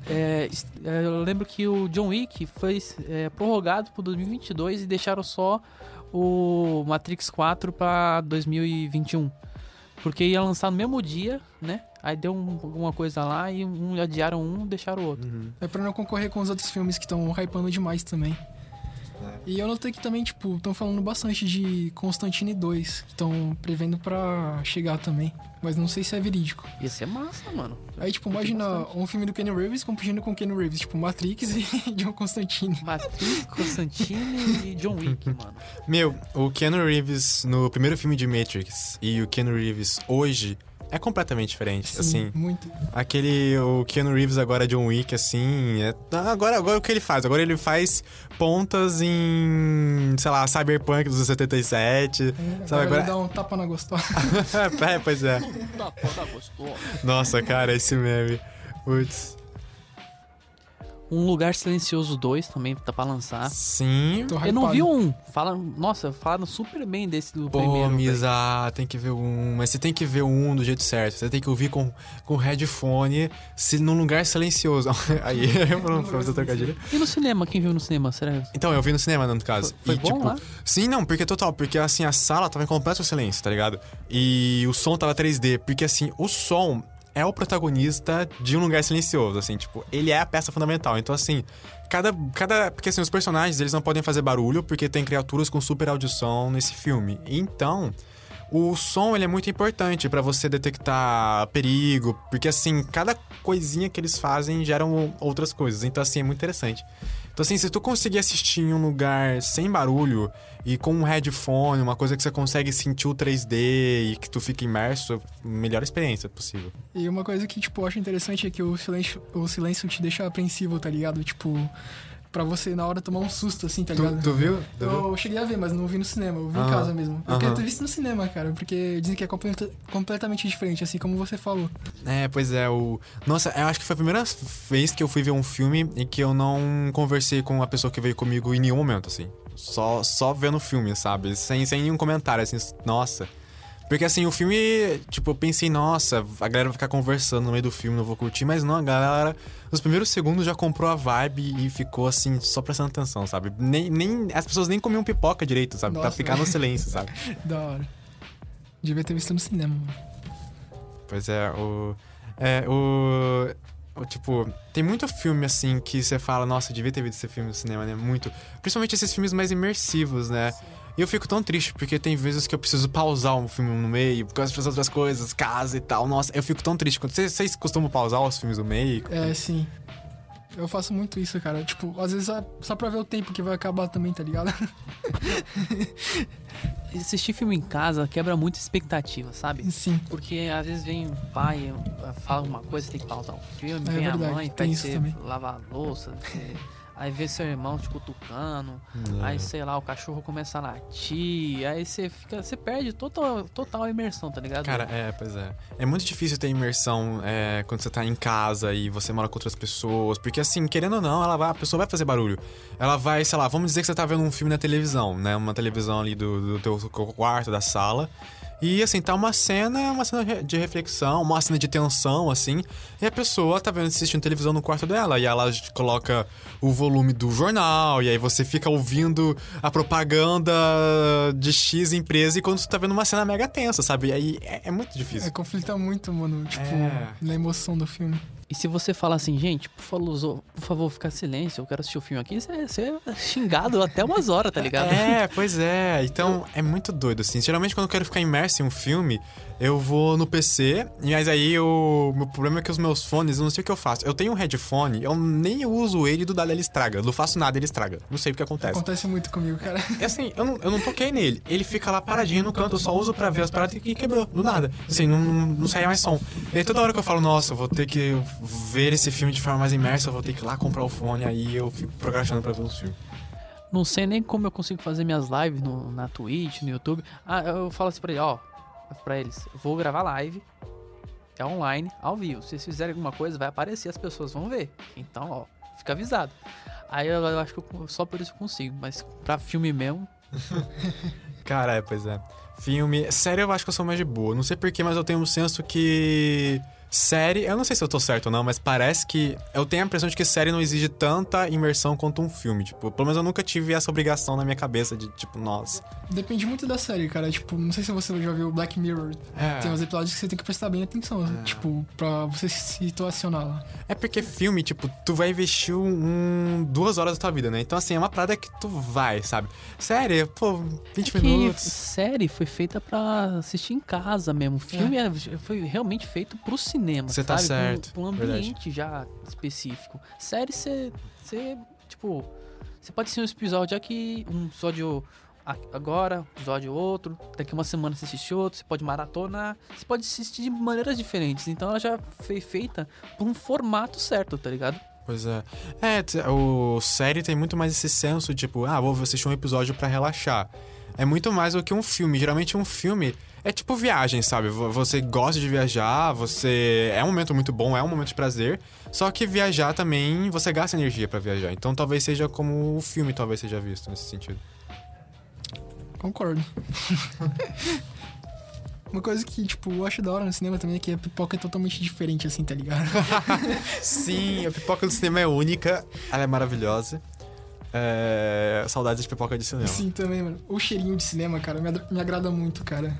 é, é, eu lembro que o John Wick foi é, prorrogado para 2022 e deixaram só o Matrix 4 para 2021. Porque ia lançar no mesmo dia, né? Aí deu um- alguma coisa lá e um adiaram um, deixaram o outro. é pra não concorrer com os outros filmes que estão hypando demais também. E eu notei que também, tipo, estão falando bastante de Constantine 2, que estão prevendo pra chegar também. Mas não sei se é verídico. Ia ser massa, mano. Aí, tipo, imagina um filme do Kenny Reeves competindo com o Kenny Reeves, tipo, Matrix e John Constantine. Matrix, Constantine e John Wick, mano. Meu, o Keanu Reeves no primeiro filme de Matrix e o Keanu Reeves hoje é completamente diferente. Sim, Assim, muito. aquele. O Keanu Reeves agora John Wick, assim. É, agora, agora o que ele faz? Agora ele faz pontas em. sei lá, Cyberpunk dos 77. Agora Sabe, ele agora. dá um tapa na gostosa. é, pois é. Da foda gostosa. Nossa, cara, esse meme. Putz. Um Lugar Silencioso 2 também tá pra lançar. Sim. Tô Eu não vi um. Fala, nossa, falaram super bem desse do Pô, primeiro. Misa, tem que ver um. Mas você tem que ver um do jeito certo. Você tem que ouvir com, com headphone, se, num lugar silencioso. Aí, eu não fazer o trocadilho. E no cinema? Quem viu no cinema? Será? Então, eu vi no cinema, no caso. Foi e, bom tipo, lá? Sim, não, porque total, porque assim, a sala tava em completo silêncio, tá ligado? E o som tava 3D, porque assim, o som é o protagonista de um lugar silencioso, assim, tipo, ele é a peça fundamental. Então, assim, cada. cada porque assim, os personagens, eles não podem fazer barulho, porque tem criaturas com super audição nesse filme. Então. O som ele é muito importante pra você detectar perigo, porque assim, cada coisinha que eles fazem geram outras coisas. Então assim, é muito interessante. Então assim, se tu conseguir assistir em um lugar sem barulho e com um headphone, uma coisa que você consegue sentir o 3D e que tu fica imerso, melhor experiência possível. E uma coisa que, tipo, eu acho interessante é que o silêncio, o silêncio te deixa apreensivo, tá ligado? Tipo, pra você na hora tomar um susto, assim, tá ligado? viu? Eu cheguei a ver, mas não vi no cinema, eu vi em casa mesmo. Eu queria aham. ter visto no cinema, cara, porque dizem que é completa- completamente diferente, assim como você falou. É, pois é, o. Nossa, eu acho que foi a primeira vez que eu fui ver um filme e que eu não conversei com a pessoa que veio comigo em nenhum momento, assim. Só, só vendo o filme, sabe? Sem, sem nenhum comentário, assim, nossa. Porque assim, o filme, tipo, eu pensei, nossa, a galera vai ficar conversando no meio do filme, não vou curtir, mas não, a galera, nos primeiros segundos já comprou a vibe e ficou assim, só prestando atenção, sabe? Nem, nem, as pessoas nem comiam pipoca direito, sabe? pra Nossa, ficar no silêncio, sabe? Da hora. Devia ter visto no cinema, mano. Pois é, o. É, o. tipo, tem muito filme assim que você fala, nossa, devia ter visto esse filme no cinema, né? Muito. Principalmente esses filmes mais imersivos, né? E eu fico tão triste, porque tem vezes que eu preciso pausar um filme no meio, por causa das outras coisas, casa e tal. Nossa, eu fico tão triste. Quando- Vocês, vocês costumam pausar os filmes no meio? É, sim. Eu faço muito isso, cara. Tipo, às vezes é só pra ver o tempo que vai acabar também, tá ligado? assistir filme em casa quebra muita expectativa, sabe? Sim. Porque às vezes vem o pai, fala uma coisa, você tem que pausar o filme, É vem a verdade, mãe, tem também. lavar a louça, aí vê seu irmão te cutucando, É. aí sei lá, o cachorro começa a latir, aí você fica. Você perde total, total imersão, tá ligado? Cara, é, pois é. É muito difícil ter imersão é, quando você tá em casa e você mora com outras pessoas. Porque, assim, querendo ou não, ela vai, a pessoa vai fazer barulho. Ela vai, sei lá, vamos dizer que você tá vendo um filme na televisão, né? Uma televisão ali do, do teu quarto, da sala. E, assim, tá uma cena, uma cena de reflexão, uma cena de tensão, assim. E a pessoa tá vendo, assistindo televisão no quarto dela. E ela coloca o volume do jornal. E aí você fica ouvindo a propaganda de X empresa. E quando você tá vendo uma cena mega tensa, sabe? E aí é, é muito difícil. É, conflita muito, mano, tipo, É. na emoção do filme. E se você falar assim, gente, por favor, por favor, fica silêncio, eu quero assistir o filme aqui, você é xingado até umas horas, tá ligado? É, pois é. Então é muito doido, assim. Geralmente, quando eu quero ficar imerso em um filme, eu vou no PC, mas aí o meu problema é que os meus fones, eu não sei o que eu faço. Eu tenho um headphone, eu nem uso ele e do nada ele estraga. Eu não faço nada, ele estraga. Não sei o que acontece. Acontece muito comigo, cara. E assim, eu não, eu não toquei nele. Ele fica lá paradinho no canto, eu só uso pra ver as paradas e quebrou, do nada. Assim, não, não, não sai mais som. E aí toda hora que eu falo, nossa, eu vou ter que ver esse filme de forma mais imersa, eu vou ter que ir lá comprar o fone, aí eu fico procrastinando pra ver os filmes. Não sei nem como eu consigo fazer minhas lives no, na Twitch, no YouTube. Ah, eu falo assim pra ele, ó, pra eles, vou gravar live, é online, ao vivo. Se vocês fizerem alguma coisa, vai aparecer, as pessoas vão ver. Então, ó, fica avisado. Aí eu, eu acho que eu- só por isso eu consigo, mas pra filme mesmo, Cara, é, pois é. Filme. Série eu acho que eu sou mais de boa. Não sei porquê, mas eu tenho um senso que. Série, eu não sei se eu tô certo ou não, mas parece que. Eu tenho a impressão de que série não exige tanta imersão quanto um filme. Tipo, pelo menos eu nunca tive essa obrigação na minha cabeça de, tipo, nossa. Depende muito da série, cara. Tipo, não sei se você já viu Black Mirror. É. Tem uns episódios que você tem que prestar bem atenção, tipo, pra você se situacionar lá. É porque filme, tipo, tu vai investir um, duas horas da tua vida, né? Então, assim, é uma parada que tu vai, sabe? Série, pô, 20 É que minutos. série foi feita pra assistir em casa mesmo. Filme é- foi realmente feito pro cinema. Você tá? Pra um- certo, Pra um verdade. ambiente já específico. Série, você. Você, tipo. Você pode ser um episódio aqui, um episódio agora, episódio outro. Daqui uma semana você assiste outro. Você pode maratonar. Você pode assistir de maneiras diferentes. Então ela já foi feita por um formato certo, tá ligado? Pois é. É, o série tem muito mais esse senso, tipo, ah, vou assistir um episódio pra relaxar. É muito mais do que um filme. Geralmente um filme é tipo viagem, sabe? Vo- Você gosta de viajar, você. É um momento muito bom, é um momento de prazer. Só que viajar também, você gasta energia pra viajar. Então talvez seja como o filme talvez seja visto nesse sentido. Concordo. Uma coisa que, tipo, eu acho da hora no cinema também é que a pipoca é totalmente diferente, assim, tá ligado? Sim, a pipoca do cinema é única, ela é maravilhosa. É... Saudades de pipoca de cinema. Sim, também, mano. O cheirinho de cinema, cara, me, me agrada muito, cara.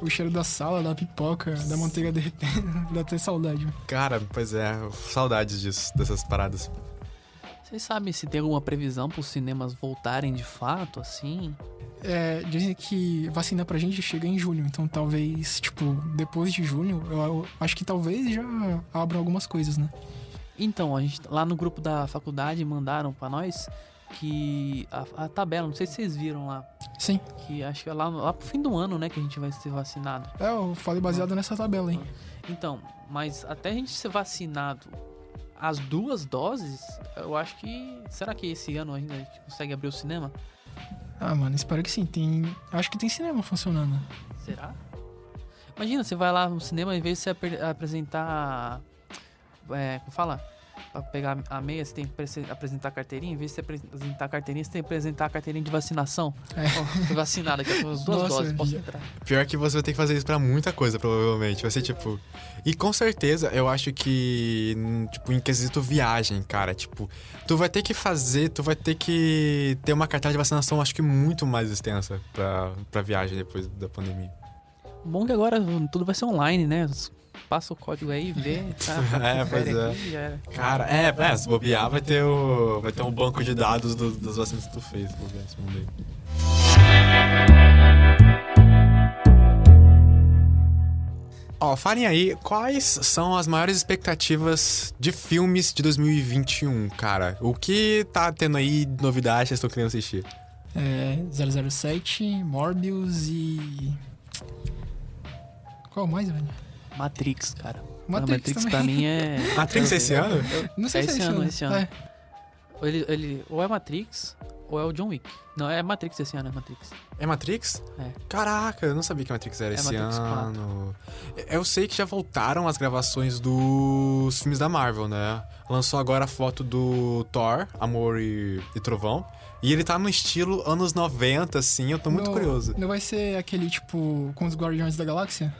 O cheiro da sala, da pipoca, da manteiga derretendo, dá até saudade. Cara, pois é, saudades disso, dessas paradas. Vocês sabem se tem alguma previsão para os cinemas voltarem de fato, assim? É, dizem que vacina pra gente chega em julho, então talvez, tipo, depois de julho, eu, eu acho que talvez já abram algumas coisas, né? Então, a gente lá no grupo da faculdade mandaram pra nós que a, a tabela, não sei se vocês viram lá, Sim, que acho que é lá, lá pro fim do ano, né, que a gente vai ser vacinado. é, eu falei baseado nessa tabela, hein? Então, mas até a gente ser vacinado as duas doses, eu acho que será que esse ano ainda a gente consegue abrir o cinema? Ah, mano, espero que sim. Tem. Acho que tem cinema funcionando. Será? Imagina, você vai lá no cinema, em vez de você apre- apresentar. É, como fala? Pra pegar a meia, você tem que prese- apresentar a carteirinha. Em vez de você apresentar a carteirinha, você tem que apresentar a carteirinha de vacinação. É. Ó, fui vacinado aqui, as duas Nossa, doses, posso entrar. Pior que você vai ter que fazer isso pra muita coisa, provavelmente. Vai ser tipo. E com certeza, eu acho que, tipo, em quesito viagem, cara, tipo, tu vai ter que fazer, tu vai ter que ter uma cartela de vacinação, acho que muito mais extensa pra, pra viagem depois da pandemia. Bom que agora tudo vai ser online, né? Passa o código aí, vê. Tá, É, pois é. aqui. Cara, é, é, se bobear, vai ter o. Vai ter um banco de dados do- das vacinas que tu fez, bobear esse mundo aí. Ó, falem aí, quais são as maiores expectativas de filmes de 2021, cara? O que tá tendo aí de novidade que vocês estão querendo assistir? É, 007, Morbius e. Qual mais, velho? Matrix, cara. Matrix, Matrix também. pra mim é. Matrix esse ano? Não sei É se esse é ano, esse ano. É. Ele, ele, ou é Matrix, ou é o John Wick. Não, é Matrix esse ano, é Matrix. É Matrix? É. Caraca, eu não sabia que Matrix era É esse Matrix ano. Eu sei que já voltaram as gravações dos filmes da Marvel, né? Lançou agora a foto do Thor, Amor e, e Trovão. E ele tá no estilo anos 90, assim, eu tô muito Não- curioso. Não vai ser aquele, tipo, com os Guardiões da Galáxia?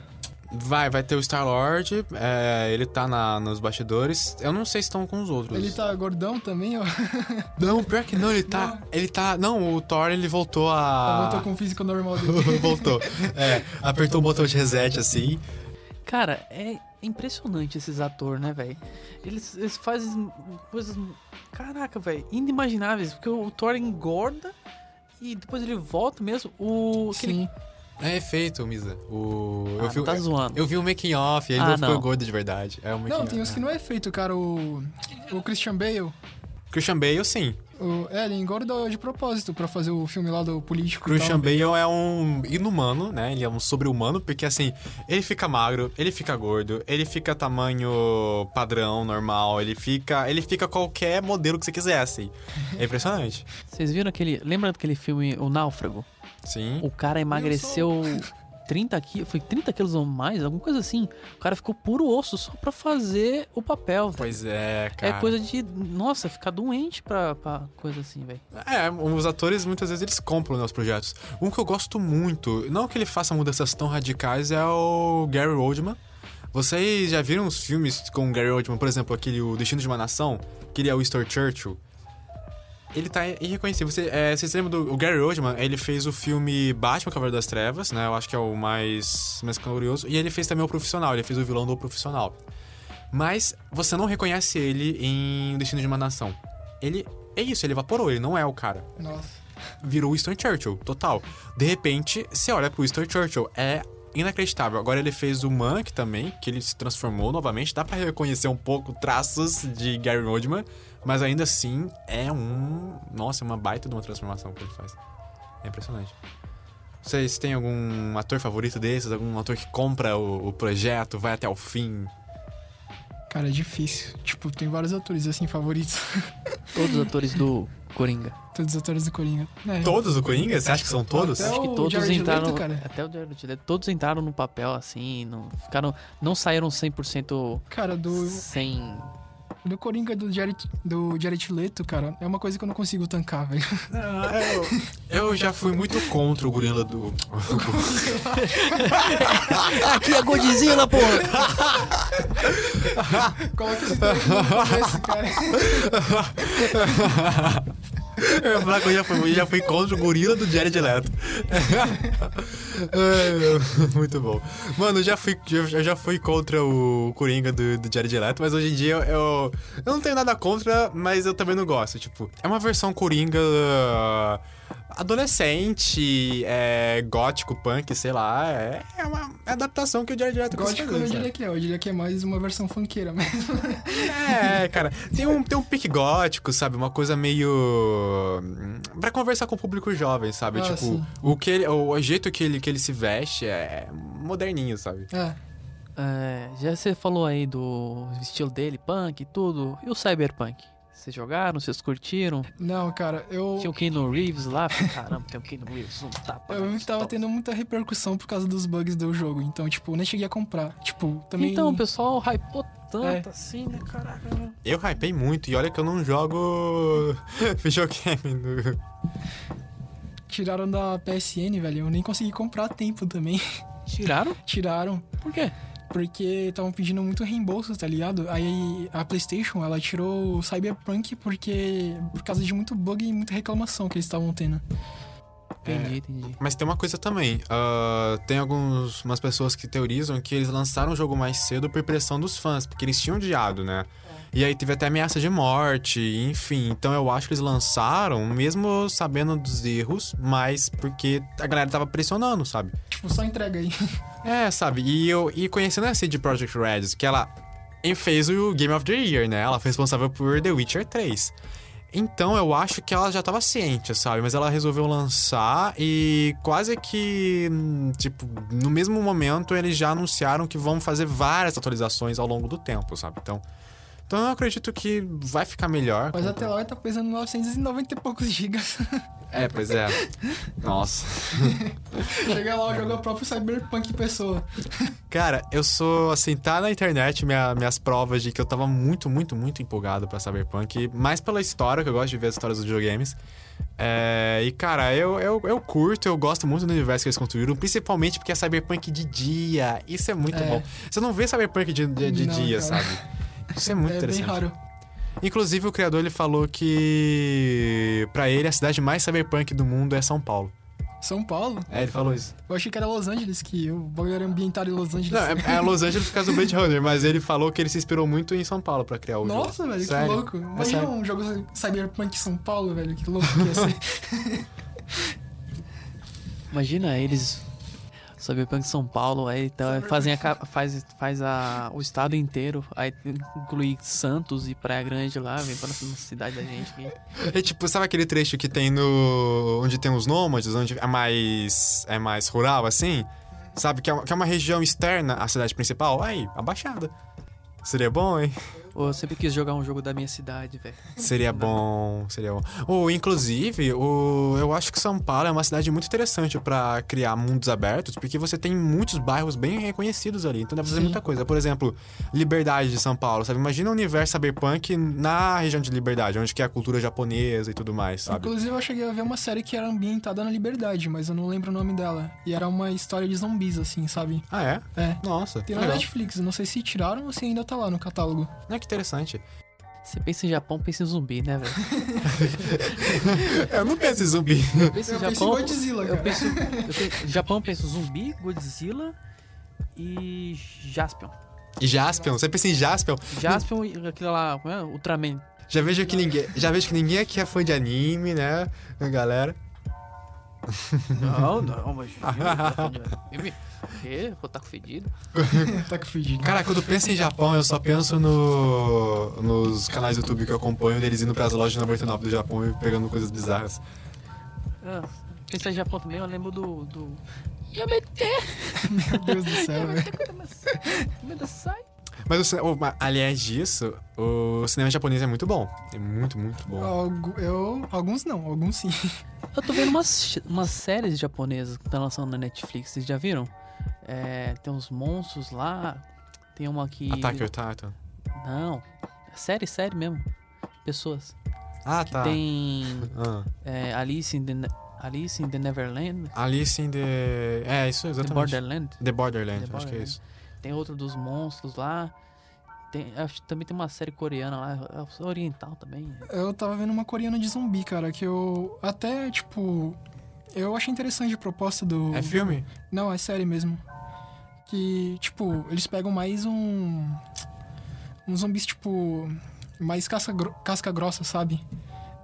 Vai, vai ter o Star-Lord, é, ele tá na, nos bastidores. Eu não sei se estão com os outros. Ele tá gordão também, ó. Não, pior que não, ele tá. Ele tá. Não, o Thor ele voltou a. Voltou com o físico normal dele. voltou. É, apertou o botão de reset assim. Cara, é impressionante esses atores, né, velho? Eles, eles fazem coisas. Caraca, velho, inimagináveis. Porque o Thor engorda e depois ele volta mesmo. O. aquele- Sim. É efeito, Misa. O. Ah, eu vi, tá zoando. eu vi o making off, ele Ah, não ficou gordo de verdade. É Não, tem uns que não é feito, cara. O, o Christian Bale. Christian Bale, sim. O, é, ele engorda de propósito pra fazer o filme lá do político. Christian tal. Bale é um inumano, né? Ele é um sobre-humano, porque assim, ele fica magro, ele fica gordo, ele fica tamanho padrão, normal, ele fica. Ele fica qualquer modelo que você quiser, assim. É impressionante. Vocês viram aquele. Lembra daquele filme O Náufrago? Sim. O cara emagreceu 30 quilos. Foi 30 quilos ou mais? Alguma coisa assim. O cara ficou puro osso só pra fazer o papel, velho. Pois é, É cara. coisa de. Nossa, ficar doente pra, pra coisa assim, velho. É, os atores muitas vezes eles compram né, os projetos. Um que eu gosto muito, não que ele faça mudanças tão radicais, é o Gary Oldman. Vocês já viram os filmes com o Gary Oldman, por exemplo, aquele O Destino de uma Nação, que ele é o Winston Churchill? Ele tá irreconhecível. Você, é, vocês lembram do o Gary Oldman? Ele fez o filme Batman Cavaleiro das Trevas, né? Eu acho que é o mais, mais glorioso. E ele fez também o Profissional, ele fez o vilão do Profissional. Mas você não reconhece ele em O Destino de uma Nação. Ele é isso, ele evaporou, ele não é o cara Nossa. virou Winston Churchill, total. De repente, você olha pro Winston Churchill, é inacreditável. Agora ele fez o Monk também, que ele se transformou novamente. Dá pra reconhecer um pouco traços de Gary Oldman, mas ainda assim é um... Nossa, é uma baita de uma transformação que ele faz. É impressionante. Vocês têm algum ator favorito desses? Algum ator que compra o, o projeto, vai até o fim? Cara, é difícil. Tipo, tem vários atores assim favoritos. Todos os atores do Coringa. Todos os atores do Coringa. É. Todos o Coringa? Você acha que são todos? Até Acho que o todos Jared entraram. Leto, cara. Até o Jared Leto. Todos entraram no papel assim. Não, ficaram, não saíram 100% Cara, do, sem. Do Coringa do Jared, do Jared Leto, cara, é uma coisa que eu não consigo tancar, velho. Eu, eu já fui muito contra o gorila do. Aqui é Godzilla, porra! Coloca esse cara. Eu eu já fui, eu já fui contra o gorila do Jared Leto. Ai, muito bom. Mano, eu já fui, eu já- fui contra o Coringa do, do Jared Leto, mas hoje em dia eu, eu não tenho nada contra, mas eu também não gosto. Tipo, é uma versão Coringa uh, adolescente, é, gótico, punk, sei lá. É, é uma adaptação que o Jared Leto Gótico eu fazer, não sabe? diria que é, eu diria que é mais uma versão funkeira mesmo. É, cara, tem um, tem um pique gótico, sabe? Uma coisa meio. hum, Pra conversar com o público jovem, sabe? Ah, tipo, sim. o, que ele, o, o jeito que ele, que ele se veste é moderninho, sabe? É. É, já você falou aí do estilo dele, punk e tudo. E o Cyberpunk? Vocês jogaram? Vocês curtiram? Não, cara, eu. Tinha o Keanu Reeves lá. Caramba, tem o Keanu Reeves, um tapa. Eu vi que tava tendo muita repercussão por causa dos bugs do jogo, então, tipo, nem cheguei a comprar. Tipo, também. Então, o pessoal hypou tanto É. assim, né, caraca. Eu hypei muito, e olha que eu não jogo videogame. no- Tiraram da PSN, velho. Eu nem consegui comprar a tempo também. Tiraram? Tiraram. Por quê? Porque estavam pedindo muito reembolso, tá ligado? Aí a PlayStation, ela tirou o Cyberpunk porque. por causa de muito bug e muita reclamação que eles estavam tendo. Entendi, entendi. Mas tem uma coisa também. ah, tem algumas pessoas que teorizam que eles lançaram o jogo mais cedo por pressão dos fãs, porque eles tinham odiado, né? E aí teve até ameaça de morte, enfim. Então eu acho que eles lançaram, mesmo sabendo dos erros, mas porque a galera tava pressionando, sabe? Tipo, só entrega aí. É, sabe? E eu e conhecendo a CD Projekt Red, que ela fez o Game of the Year, né? Ela foi responsável por The Witcher 3. Então, eu acho que ela já tava ciente, sabe? Mas ela resolveu lançar e quase que, tipo, no mesmo momento eles já anunciaram que vão fazer várias atualizações ao longo do tempo, sabe? Então, então eu acredito que vai ficar melhor. Mas até lá tá pesando 990 e poucos gigas. É, pois é. Nossa. Chega lá, joga o próprio Cyberpunk pessoa. Cara, eu sou, assim, tá na internet minha- minhas provas de que eu tava muito, muito, muito empolgado pra Cyberpunk. Mais pela história, que eu gosto de ver as histórias dos videogames. É, e, cara, eu, eu, eu curto, eu gosto muito do universo que eles construíram, principalmente porque é Cyberpunk de dia. Isso é muito É. bom. Você não vê Cyberpunk de, de, de Não, dia, cara. sabe? Isso é muito é interessante. bem raro. Inclusive, o criador ele falou que pra ele a cidade mais cyberpunk do mundo é São Paulo. São Paulo? É, ele falou isso. Eu achei que era Los Angeles, que o bagulho era ambientado em Los Angeles. Não, é, é Los Angeles por causa do Blade Runner, mas ele falou que ele se inspirou muito em São Paulo pra criar o jogo. Nossa, velho, Sério. que louco. É Imagina sério. um jogo Cyberpunk São Paulo, velho, que louco que ia ser. Imagina eles. Cyberpunk São Paulo, aí então, fazem a, faz, faz a, o estado inteiro, aí inclui Santos e Praia Grande lá, vem pra nossa cidade da gente aqui. É tipo, sabe aquele trecho que tem no. onde tem os nômades, onde é mais. é mais rural, assim? Sabe? Que é, uma- que é uma região externa à cidade principal? Aí, a Baixada. Seria bom, hein? Pô, eu sempre quis jogar um jogo da minha cidade, velho. Seria bom, seria bom. Ou, inclusive, o, eu acho que São Paulo é uma cidade muito interessante pra criar mundos abertos, porque você tem muitos bairros bem reconhecidos ali, então dá pra fazer Sim. muita coisa. Por exemplo, Liberdade de São Paulo, sabe? Imagina o universo cyberpunk na região de Liberdade, onde que é a cultura japonesa e tudo mais, sabe? Inclusive, eu cheguei a ver uma série que era ambientada na Liberdade, mas eu não lembro o nome dela. E era uma história de zumbis, assim, sabe? Ah, é? É. Nossa, Tem na legal. Netflix, eu não sei se tiraram ou se ainda tá lá no catálogo. Ah, que interessante. Você pensa em Japão, pensa em zumbi, né, velho? Eu não penso em zumbi. Eu penso em Eu penso em Japão. Godzilla, eu cara. penso, eu penso- Japão, eu penso zumbi, Godzilla e Jaspion. E Jaspion, você pensa em Jaspion? Jaspion e aquilo lá, como é? Ultraman. Já vejo que ninguém, já vejo que ninguém aqui é fã de anime, né, galera? Não, não, mas. fedido? tá com fedido. Cara, quando penso em Japão, eu só penso no, nos canais do YouTube que eu acompanho, deles indo pras lojas de 99 do Japão e pegando coisas bizarras. Ah, pensar em Japão também, eu lembro do. do... Yamete! Meu Deus do céu, velho. Medasai! Mas, o, aliás disso, o cinema japonês é muito bom. É muito, muito bom. Algu- Eu, alguns não, alguns sim. Eu tô vendo umas, umas séries japonesas que tá lançando na Netflix, vocês já viram? É, tem uns monstros lá, tem uma que. Attack on Titan. Não, é série, série mesmo. Pessoas. Ah, Que tá. tem Ah. é, Alice, in the, Alice in the Neverland, Alice in the... É, isso, The exatamente. Borderland. The Borderland, The acho que é Borderland. isso. Tem outro dos monstros lá. Tem, acho que também tem uma série coreana lá, é oriental também. Eu tava vendo uma coreana de zumbi, cara, que eu até, tipo. Eu achei interessante a proposta do. É filme? Não, é série mesmo. Que, tipo, eles pegam mais um. Um zumbis, tipo. Mais casca, casca grossa, sabe?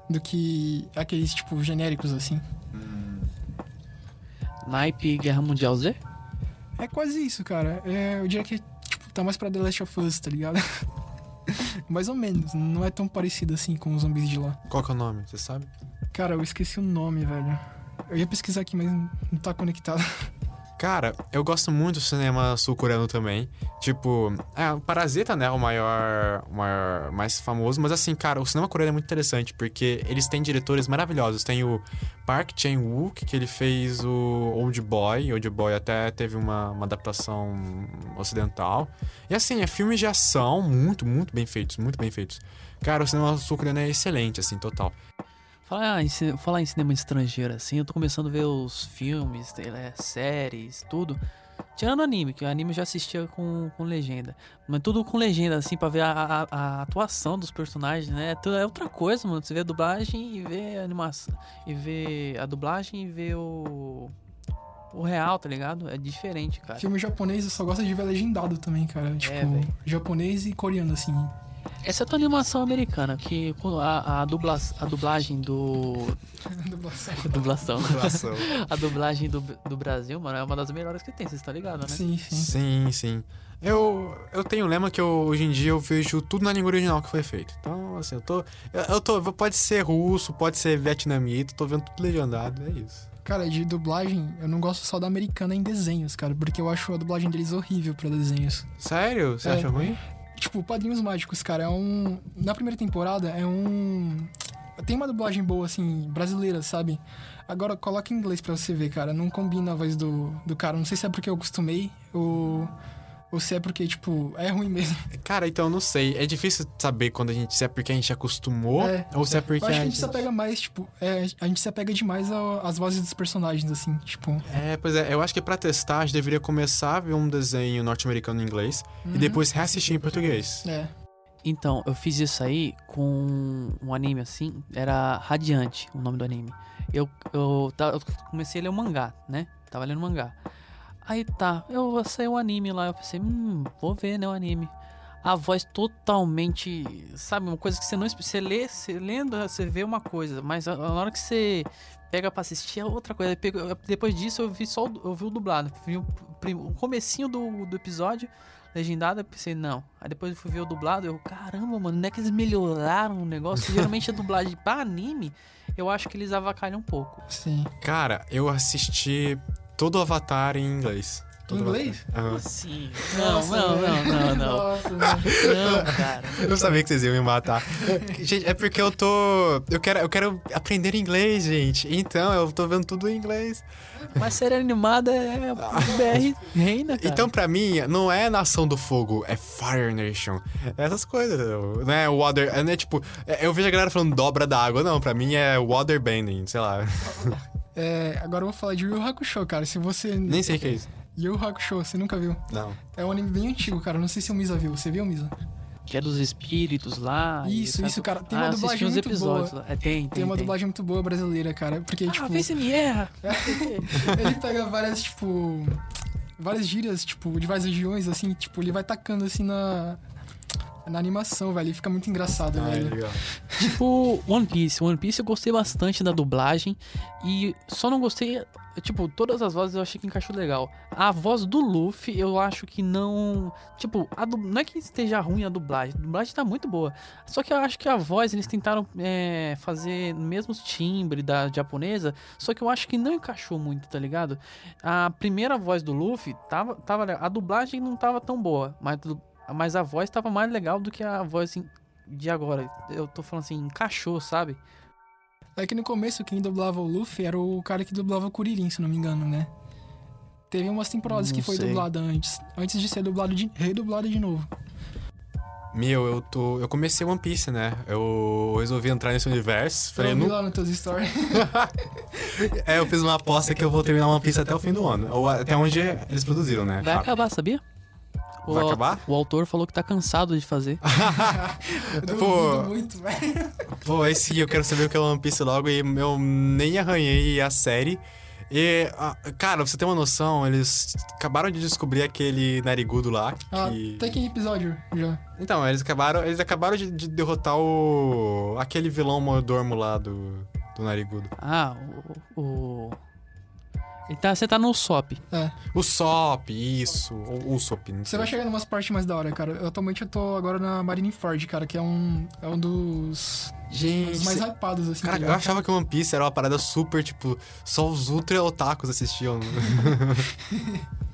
Do que aqueles, tipo, genéricos, assim. Naipe Guerra Mundial Z? É quase isso, cara. É, eu diria que, tipo, tá mais pra The Last of Us, tá ligado? mais ou menos. Não é tão parecido assim com os zumbis de lá. Qual que é o nome, você sabe? Cara, eu esqueci o nome, velho. Eu ia pesquisar aqui, mas não tá conectado. Cara, eu gosto muito do cinema sul-coreano também. Tipo, é, o Parasita, né, é o maior, o maior, mais famoso. Mas assim, cara, o cinema coreano é muito interessante, porque eles têm diretores maravilhosos. Tem o Park Chan-wook, que ele fez o Old Boy. Old Boy até teve uma, uma adaptação ocidental. E assim, é filmes de ação muito, muito bem feitos, muito bem feitos. Cara, o cinema sul-coreano é excelente, assim, total. Falar em, falar em cinema estrangeiro, assim, eu tô começando a ver os filmes, é, séries, tudo. Tirando anime, que o anime eu já assistia com, com legenda. Mas tudo com legenda, assim, pra ver a, a- a atuação dos personagens, né? Tudo é outra coisa, mano. Você vê a dublagem e vê a animação. E vê a dublagem e vê o. O real, tá ligado? É diferente, cara. Filme japonês eu só gosto de ver legendado também, cara. Tipo, velho. japonês e coreano, assim. Exceto a animação americana, que a, a, dubla, a dublagem do. Dublação. Dublação. Dublação. a dublagem do, do Brasil, mano, é uma das melhores que tem, vocês estão ligados, né? Sim, sim. Sim, sim. Eu, eu tenho um lema que eu, hoje em dia eu vejo tudo na língua original que foi feito. Então, assim, eu tô. Eu, eu tô. Pode ser russo, pode ser vietnamita, tô vendo tudo legendado, é isso. Cara, de dublagem, eu não gosto só da americana em desenhos, cara, porque eu acho a dublagem deles horrível pra desenhos. Sério? Você É. acha ruim? Tipo, Padrinhos Mágicos, cara, é um. Na primeira temporada é um. Tem uma dublagem boa, assim, brasileira, sabe? Agora coloca em inglês pra você ver, cara. Não combina a voz do, do cara. Não sei se é porque eu acostumei ou. Ou se é porque, tipo, é ruim mesmo. Cara, então eu não sei. É difícil saber quando a gente. Se é porque a gente acostumou É. ou se é porque Eu acho que a gente se apega mais, tipo, é, a gente se apega demais às vozes dos personagens, assim, tipo. É, pois é, eu acho que pra testar a gente deveria começar a ver um desenho norte-americano em inglês e depois reassistir em português. É. Então, eu fiz isso aí com um anime assim, era Radiante, o nome do anime. Eu, eu, eu comecei a ler o mangá, né? Tava lendo mangá. Aí tá, eu saiu o anime lá, eu pensei, hum, vou ver, né, o anime. A voz totalmente, sabe, uma coisa que você não você lê, você lendo, você vê uma coisa, mas na hora que você pega pra assistir é outra coisa. Depois disso eu vi só o- eu vi o dublado, vi o, o comecinho do, do episódio legendado, eu pensei, não. Aí depois eu fui ver o dublado, eu, caramba, mano, não é que eles melhoraram o negócio? Geralmente a dublagem pra anime, eu acho que eles avacalham um pouco. Sim. Cara, eu assisti todo o Avatar em inglês. Todo Em inglês? Avatar. Aham. Assim. Não, Nossa, não, não, não, não. Nossa, não. Cara. Eu sabia que vocês iam me matar. gente, é porque eu tô. Eu quero, eu quero aprender inglês, gente. Então, eu tô vendo tudo em inglês. Mas série animada é BR reina, cara. Então, pra mim, não é Nação do Fogo, é Fire Nation. É essas coisas, não é Water. é, Não é tipo. Eu vejo a galera falando dobra da água, não. Pra mim é Water Bending, sei lá. É, agora eu vou falar de Yu Hakusho, cara. Se você. Nem sei o que é isso. Yu Yu Hakusho, você nunca viu? Não. É um anime bem antigo, cara. Não sei se o Misa viu. Você viu, Misa? Que é dos espíritos lá. Isso, sabe? isso, cara. Tem ah, uma dublagem uns muito episódios boa. lá. É, tem, tem. Tem uma tem. dublagem muito boa brasileira, cara. Porque, Ah, tipo. vê se me erra. ele pega várias, tipo. Várias gírias, tipo, de várias regiões, assim, tipo, ele vai tacando assim na. Na animação, velho. E fica muito engraçado, Ah, é velho. legal. Tipo, One Piece. One Piece eu gostei bastante da dublagem. E só não gostei. Tipo, todas as vozes eu achei que encaixou legal. A voz do Luffy, eu acho que não. Tipo, a du- não é que esteja ruim a dublagem. A dublagem tá muito boa. Só que eu acho que a voz eles tentaram é, fazer no mesmo timbre da japonesa. Só que eu acho que não encaixou muito, tá ligado? A primeira voz do Luffy tava. tava a dublagem não tava tão boa. Mas, mas a voz tava mais legal do que a voz assim, de agora. Eu tô falando assim, encaixou, sabe? É que no começo quem dublava o Luffy era o cara que dublava o Kuririn, se não me engano, né? Teve umas temporadas Não que foi sei. dublada antes. Antes de ser dublado de, redublado de novo. Meu, eu tô. Eu comecei One Piece, né? Eu resolvi entrar nesse universo. Falei, eu vi não. lá no teus stories. É, eu fiz uma aposta que eu vou terminar One Piece até o fim do ano. Ou até onde eles produziram, né? Vai acabar, sabia? O Vai acabar? O autor falou que tá cansado de fazer. Pô. muito, velho. Pô, aí sim, eu quero saber o que é One Piece logo e eu nem arranhei a série. E, cara, pra você ter uma noção, eles acabaram de descobrir aquele narigudo lá. Ah, Que... tem que episódio já. Então, eles acabaram, eles acabaram de, de derrotar o. aquele vilão mordomo lá do, do narigudo. Ah, o. o... Tá, você tá no SOP. É. O Sop, isso. O Usopp, não Você sei. vai chegar em umas partes mais da hora, cara. Eu, atualmente eu tô agora na Marineford, cara, que é um. É um dos. Gente, dos mais hypados, assim. tá Cara, eu ligado? achava que One Piece era uma parada super, tipo, só os ultra otakus assistiam.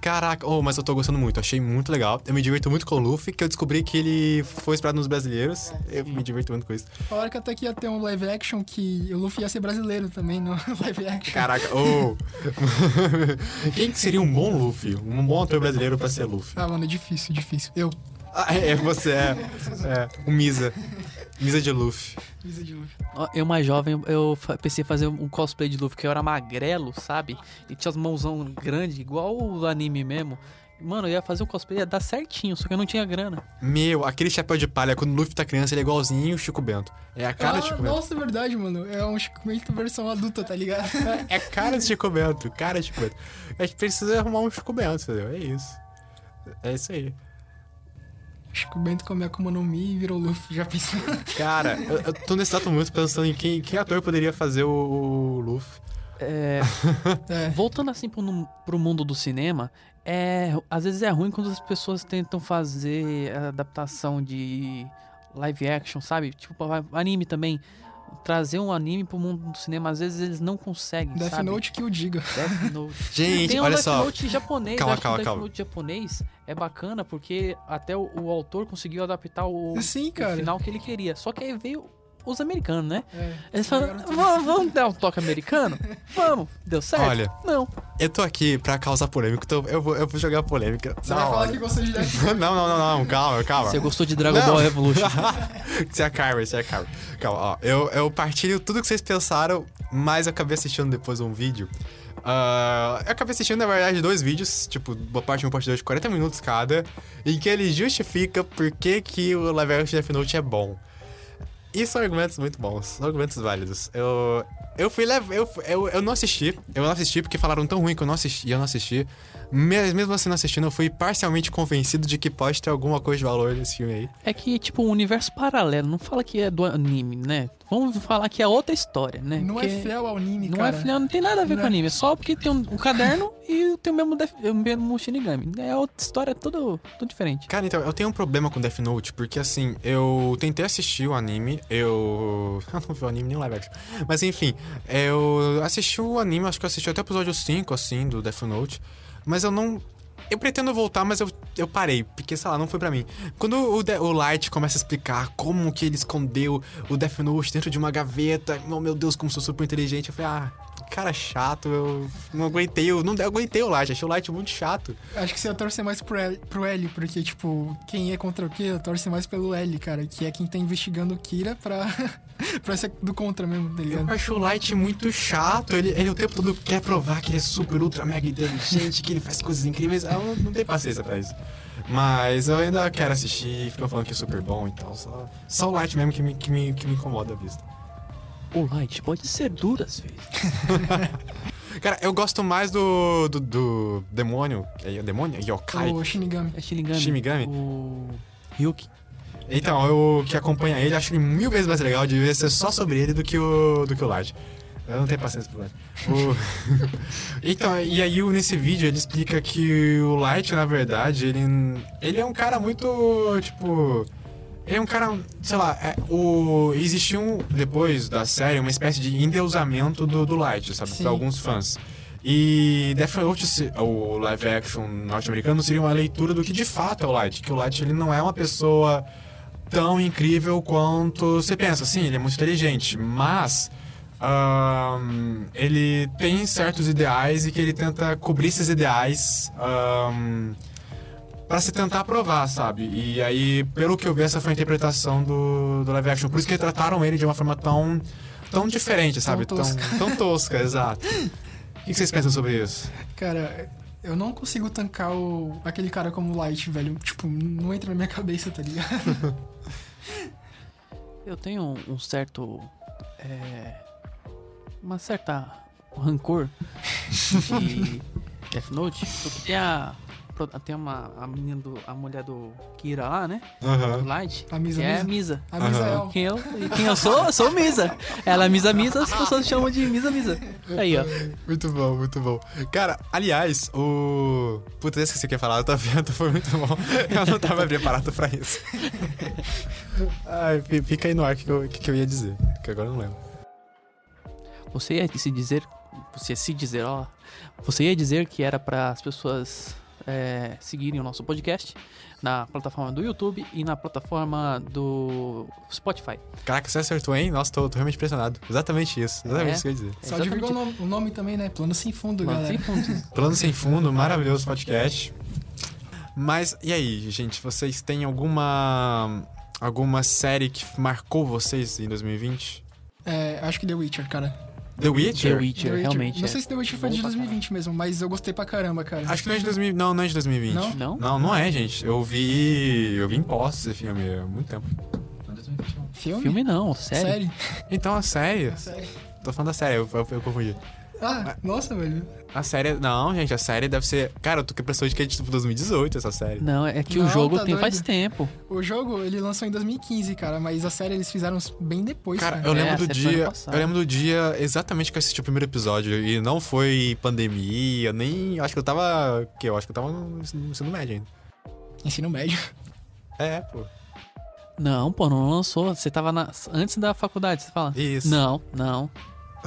Caraca, oh, mas eu tô gostando muito, achei muito legal. Eu me divirto muito com o Luffy, que eu descobri que ele foi inspirado nos brasileiros. Eu me divirto muito com isso. Falaram que até que ia ter um live action que o Luffy ia ser brasileiro também no live action. Caraca, oh! Quem que seria um bom Luffy? Um bom ator brasileiro pra ser Luffy? Ah, mano, é difícil, difícil. Eu. Ah, é, você é. É, o Misa. Misa de Luffy. Misa de Luffy. Eu, mais jovem, eu pensei em fazer um cosplay de Luffy, que eu era magrelo, sabe? E tinha as mãozão grandes, igual o anime mesmo. Mano, eu ia fazer o cosplay, ia dar certinho, só que eu não tinha grana. Meu, aquele chapéu de palha, quando o Luffy tá criança, ele é igualzinho o Chico Bento. É a cara ah, de Chico Bento. nossa, é verdade, mano. É um Chico Bento versão adulta, tá ligado? É cara de Chico Bento, cara de Chico Bento. A gente precisa arrumar um Chico Bento, entendeu? É isso. É isso aí. Acho que o Bento comeu a Akuma no Mi e virou Luffy, já pensou? Cara, eu, eu tô nesse exato momento pensando em quem, quem ator poderia fazer o, o Luffy. É, É. voltando assim pro, pro mundo do cinema, é, às vezes é ruim quando as pessoas tentam fazer a adaptação de live action, sabe? Tipo, anime também. Trazer um anime pro mundo do cinema, às vezes eles não conseguem, Death sabe? Note que o diga. Death Note. Gente, Tem um olha Death só. Note japonês, Calma, eu acho calma, que o Death calma. Note japonês é bacana porque até o, o autor conseguiu adaptar o, Sim, o final que ele queria. Só que aí veio os americanos, né? É. Eles falaram, vamos, dar um toque americano? Vamos. Deu certo? Olha. Não. Eu tô aqui pra causar polêmica, então eu vou, eu vou jogar polêmica. Você vai falar que gostou de Death Não, não, não, não, calma, calma. Você gostou de Dragon Não. Ball Evolution? Você é Carver, você é Carver. Calma, ó. Eu, eu partilho tudo que vocês pensaram, mas eu acabei assistindo depois um vídeo. Ah, eu acabei assistindo, na verdade, dois vídeos, tipo, boa parte 1 parte 2 de 40 minutos cada, em que ele justifica por que, que o live action Death Note é bom. E são argumentos muito bons, argumentos válidos. Eu, eu fui lev- eu, eu, eu não assisti, eu não assisti porque falaram tão ruim que eu não assisti, e eu não assisti. Mas mesmo assim não assistindo, eu fui parcialmente convencido de que pode ter alguma coisa de valor nesse filme aí. É que, tipo, um universo paralelo. Não fala que é do anime, né? Vamos falar que é outra história, né? Não Porque é fiel ao anime, Não cara. é fiel, não tem nada a ver Não com é. anime. É só porque tem um, um caderno e tem o mesmo, def- o mesmo Shinigami. É outra história, tudo, tudo diferente. Cara, então, eu tenho um problema com Death Note, porque assim, eu tentei assistir o anime, eu. Eu não vi o anime nem o live action. Mas enfim, eu assisti o anime, acho que eu assisti até o episódio 5, assim, do Death Note. Mas eu não. Eu pretendo voltar, mas eu, eu parei, porque, sei lá, não foi pra mim. Quando o, De- o Light começa a explicar como que ele escondeu o Death Note dentro de uma gaveta, oh meu Deus, como sou super inteligente, eu falei, ah, cara chato, eu não aguentei, eu não aguentei o Light, achei o Light muito chato. Acho que você ia torcer mais pro L, pro L, porque, tipo, quem é contra o Kira torce mais pelo L, cara, que é quem tá investigando o Kira pra, pra ser do contra mesmo, tá Eu ligado? acho o Light muito chato. Ele, ele o tempo todo quer provar que ele é super, ultra, mega inteligente, que ele faz coisas incríveis. Eu não, não tenho paciência pra isso. Mas eu ainda quero assistir, ficam falando que é super bom e tal. Só, só o Light mesmo que me, que, me, que me incomoda a vista. O Light pode ser duro às vezes. Cara, eu gosto mais do, do, do demônio. É o demônio? Yokai. O Shinigami. É Shinigami. Shinigami? O Ryuki. Então, eu que acompanha ele, acho ele mil vezes mais legal de ver ser só sobre ele do que o, do que o Light. Eu não tenho paciência pro Light. O- então, e aí nesse vídeo ele explica que o Light, na verdade, ele, ele é um cara muito, tipo... Ele é um cara, sei lá, é, o, existiu um, depois da série uma espécie de endeusamento do, do Light, sabe? Sim. Pra alguns fãs. E Death Note, se- o live action norte-americano, seria uma leitura do que de fato é o Light. Que o Light ele não é uma pessoa tão incrível quanto você pensa. Sim, ele é muito inteligente, mas ahn, ele tem certos ideais e que ele tenta cobrir esses ideais ahn, pra se tentar provar, sabe? E aí, pelo que eu vi, essa foi a interpretação do, do live action. Por isso que trataram ele de uma forma tão, tão diferente, sabe? Tão tosca. tão tosca, exato. O que vocês pensam sobre isso? Cara, eu não consigo tancar o, aquele cara como Light, velho. Tipo, não entra na minha cabeça, tá ligado? Eu tenho um, certo. é, uma certa rancor de Death Note. Porque tem a. Tem uma. A menina do. A mulher do Kira lá, né? Do Aham. Light. A Misa que é a Misa. Misa. A Misael. Quem eu, e quem eu sou? Eu sou Misa. Ela é Misa Misa, as pessoas chamam de Misa Misa. Aí, ó. Muito bom, muito bom. Cara, aliás, o. Puta, eu esqueci o que eu ia falar, eu tô vendo, foi muito bom. Eu não tava preparado pra isso. Ai, fi- fica aí no ar o que, eu- que, que eu ia dizer, que agora eu não lembro. Você ia se dizer. Você ia se dizer, ó. Você ia dizer que era para as pessoas é, seguirem o nosso podcast na plataforma do YouTube e na plataforma do Spotify. Caraca, você acertou, hein? Nossa, tô, tô realmente impressionado. Exatamente isso, exatamente É. isso que eu ia dizer. Só Exatamente. divulgou o nome, o nome também, né? Plano Sem Fundo, Mano, galera. sem fundos. Plano Sem Fundo, maravilhoso podcast. Mas, e aí, gente, vocês têm alguma. alguma série que marcou vocês em 2020? É, acho que The Witcher, cara. The Witcher? The Witcher, The Witcher. realmente. Não é. sei se The Witcher foi Bom de pra 2020 mesmo, mas eu gostei pra caramba, cara. Acho que não é de 2000, não, não é de 2020. Não? Não? Não, não é, gente. Eu vi. Eu vi em posse esse filme há muito tempo. Filme? Filme não, sério. Série? Então, a série. Série. Tô falando da série, eu, eu, eu confundi. Ah, nossa, velho. A série. Não, gente, a série deve ser. Cara, eu tô com a impressão de que é de tipo 2018 essa série. Não, é que Não, o jogo tá tem faz doido. tempo. O jogo, ele lançou em 2015, cara, mas a série eles fizeram bem depois, Cara, cara. eu É, lembro a do dia. Eu lembro do dia exatamente que eu assisti o primeiro episódio. E não foi pandemia, nem. eu Acho que eu tava. Que eu acho que eu tava no no ensino médio ainda. Ensino médio. É, pô. Não, pô, não lançou. Você tava na- antes da faculdade, você fala? Isso. Não, não.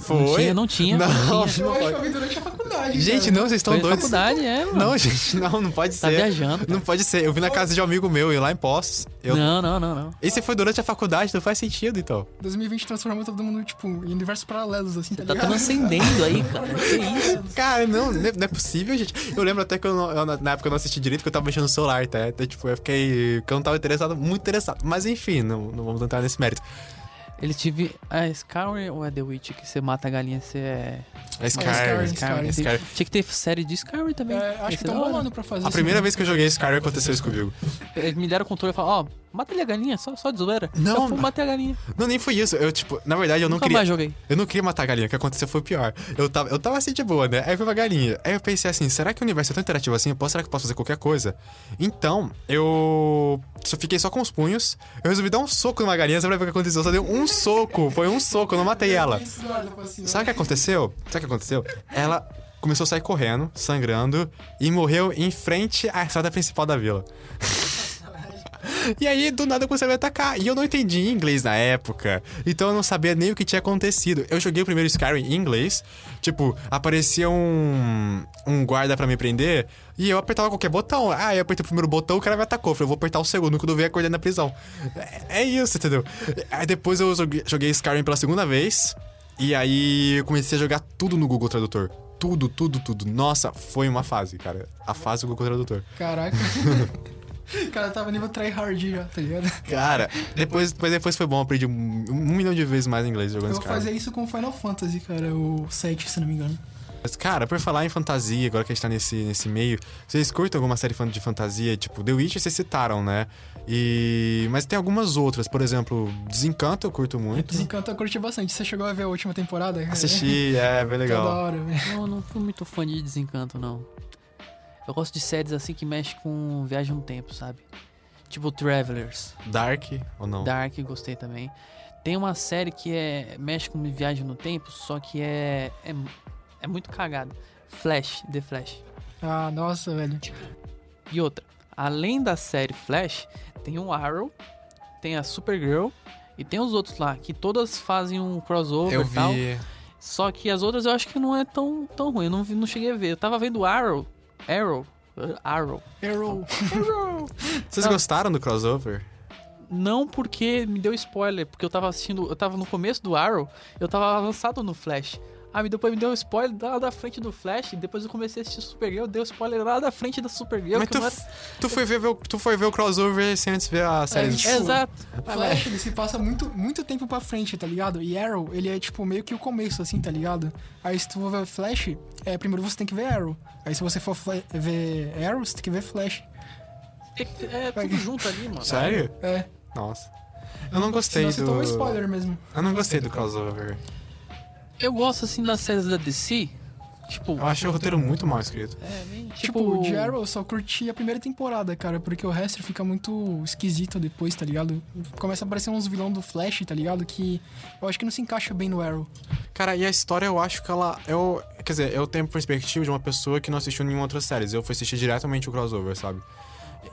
Foi? Não tinha, não tinha. Não. Não tinha. Eu acho que eu vi durante a faculdade, Gente, cara. não, vocês estão doidos. faculdade, é, mano. Não, gente, não, não pode Tá ser. viajando. Não pode ser. Eu vi na casa de um amigo meu, e lá em Postos. Eu... Não, não, não, não. Esse foi durante a faculdade, não faz sentido, então. 2020 transformou todo mundo, tipo, em universos paralelos, assim, tá Tá transcendendo aí, cara. Que isso? Cara, não, não é não é possível, gente. Eu lembro até que eu, não- eu na- na época eu não assisti direito, que eu tava mexendo no celular, tá? Então, tipo, eu fiquei. que eu não tava interessado, muito interessado. Mas enfim, não, não vamos entrar nesse mérito. Ele tive. É Skyrim ou é The Witch que você mata a galinha, você é. É Skyrim. Skyrim, Skyrim. Skyrim. Skyrim. Tinha que ter série de Skyrim também. É, acho que estão da hora. bolando pra fazer A isso primeira vez que eu joguei Skyrim aconteceu isso comigo. Eles me deram o controle e falaram, ó, mata ali a galinha, só, só de zoeira. Não, Eu fui bater a galinha. Não, nem foi isso. Eu, tipo, na verdade, eu não Nunca queria. mais joguei. Eu não queria matar a galinha, o que aconteceu foi pior. Eu tava, eu tava assim de boa, né? Aí foi uma galinha. Aí eu pensei assim, será que o universo é tão interativo assim? Eu posso, será que eu posso fazer qualquer coisa? Então, eu só fiquei só com os punhos. Eu resolvi dar um soco numa galinha, sabe o que aconteceu? Eu só dei um soco. Foi um soco, eu não matei ela. Sabe o que aconteceu? Sabe o que aconteceu? Ela começou a sair correndo, sangrando, e morreu em frente à estrada principal da vila. E aí, do nada, comecei a me atacar. E eu não entendi inglês na época. Então eu não sabia nem o que tinha acontecido. Eu joguei o primeiro Skyrim em inglês. Tipo, aparecia um, um guarda pra me prender. E eu apertava qualquer botão. Ah, eu apertei o primeiro botão, o cara me atacou. Eu falei, eu vou apertar o segundo quando eu vi acordar na prisão. É, é isso, entendeu? Aí depois eu joguei Skyrim pela segunda vez. E aí eu comecei a jogar tudo no Google Tradutor. Tudo, tudo, tudo. Nossa, foi uma fase, cara. A fase do Google Tradutor. Caraca. o cara tava nível tryhard já, tá ligado? Cara, depois, depois, depois foi bom, eu aprendi um, um milhão de vezes mais inglês jogando Eu vou fazer isso com Final Fantasy, cara, o 7, se não me engano. Mas, cara, por falar em fantasia, agora que a gente tá nesse, nesse meio, vocês curtem alguma série de fantasia? Tipo, The Witch vocês citaram, né? E... Mas tem algumas outras, por exemplo, Desencanto eu curto muito. Desencanto eu curti bastante. Você chegou a ver a última temporada? Assisti, é, bem da legal. hora, velho. Não, eu não fui muito fã de Desencanto, não. Eu gosto de séries assim que mexem com viagem no tempo, sabe? Tipo Travelers. Dark ou não? Dark, gostei também. Tem uma série que é mexe com viagem no tempo, só que é é, é muito cagado. Flash, The Flash. Ah, nossa, velho. E outra, além da série Flash, tem o Arrow, tem a Supergirl e tem os outros lá que todas fazem um crossover Eu e tal. vi. Só que as outras eu acho que não é tão, tão ruim. Eu não, vi- não cheguei a ver. Eu tava vendo Arrow. Arrow. uh, Arrow. Arrow. Vocês Não. gostaram do crossover? Não porque me deu spoiler, porque eu tava assistindo, eu tava no começo do Arrow, eu tava avançado no Flash. Ah, me depois me deu um spoiler lá da frente do Flash, e depois eu comecei a assistir Supergirl, deu spoiler lá da frente da Supergirl, Mas tu, era... tu, foi ver, tu foi ver o crossover sem antes ver a série. tipo, Exato. Flash, ele se passa muito, muito tempo pra frente, tá ligado? E Arrow, ele é tipo meio que o começo, assim, tá ligado? Aí se tu for ver Flash, é, primeiro você tem que ver Arrow. Aí se você for ver Arrow, você tem que ver Flash. É tudo junto ali, mano. Sério? É. Nossa. Eu não gostei Senão você do... toma spoiler mesmo. Eu não gostei do crossover. Eu gosto, assim, das séries da DC, tipo... Eu achei o roteiro muito mal escrito. É, bem, Tipo, tipo... o de Arrow eu só curti a primeira temporada, cara, porque o resto fica muito esquisito depois, tá ligado? Começa a aparecer uns vilão do Flash, tá ligado? Que eu acho que não se encaixa bem no Arrow. Cara, e a história eu acho que ela. Eu, quer dizer, eu tenho perspectiva de uma pessoa que não assistiu nenhuma outra série. Eu fui assistir diretamente o crossover, sabe?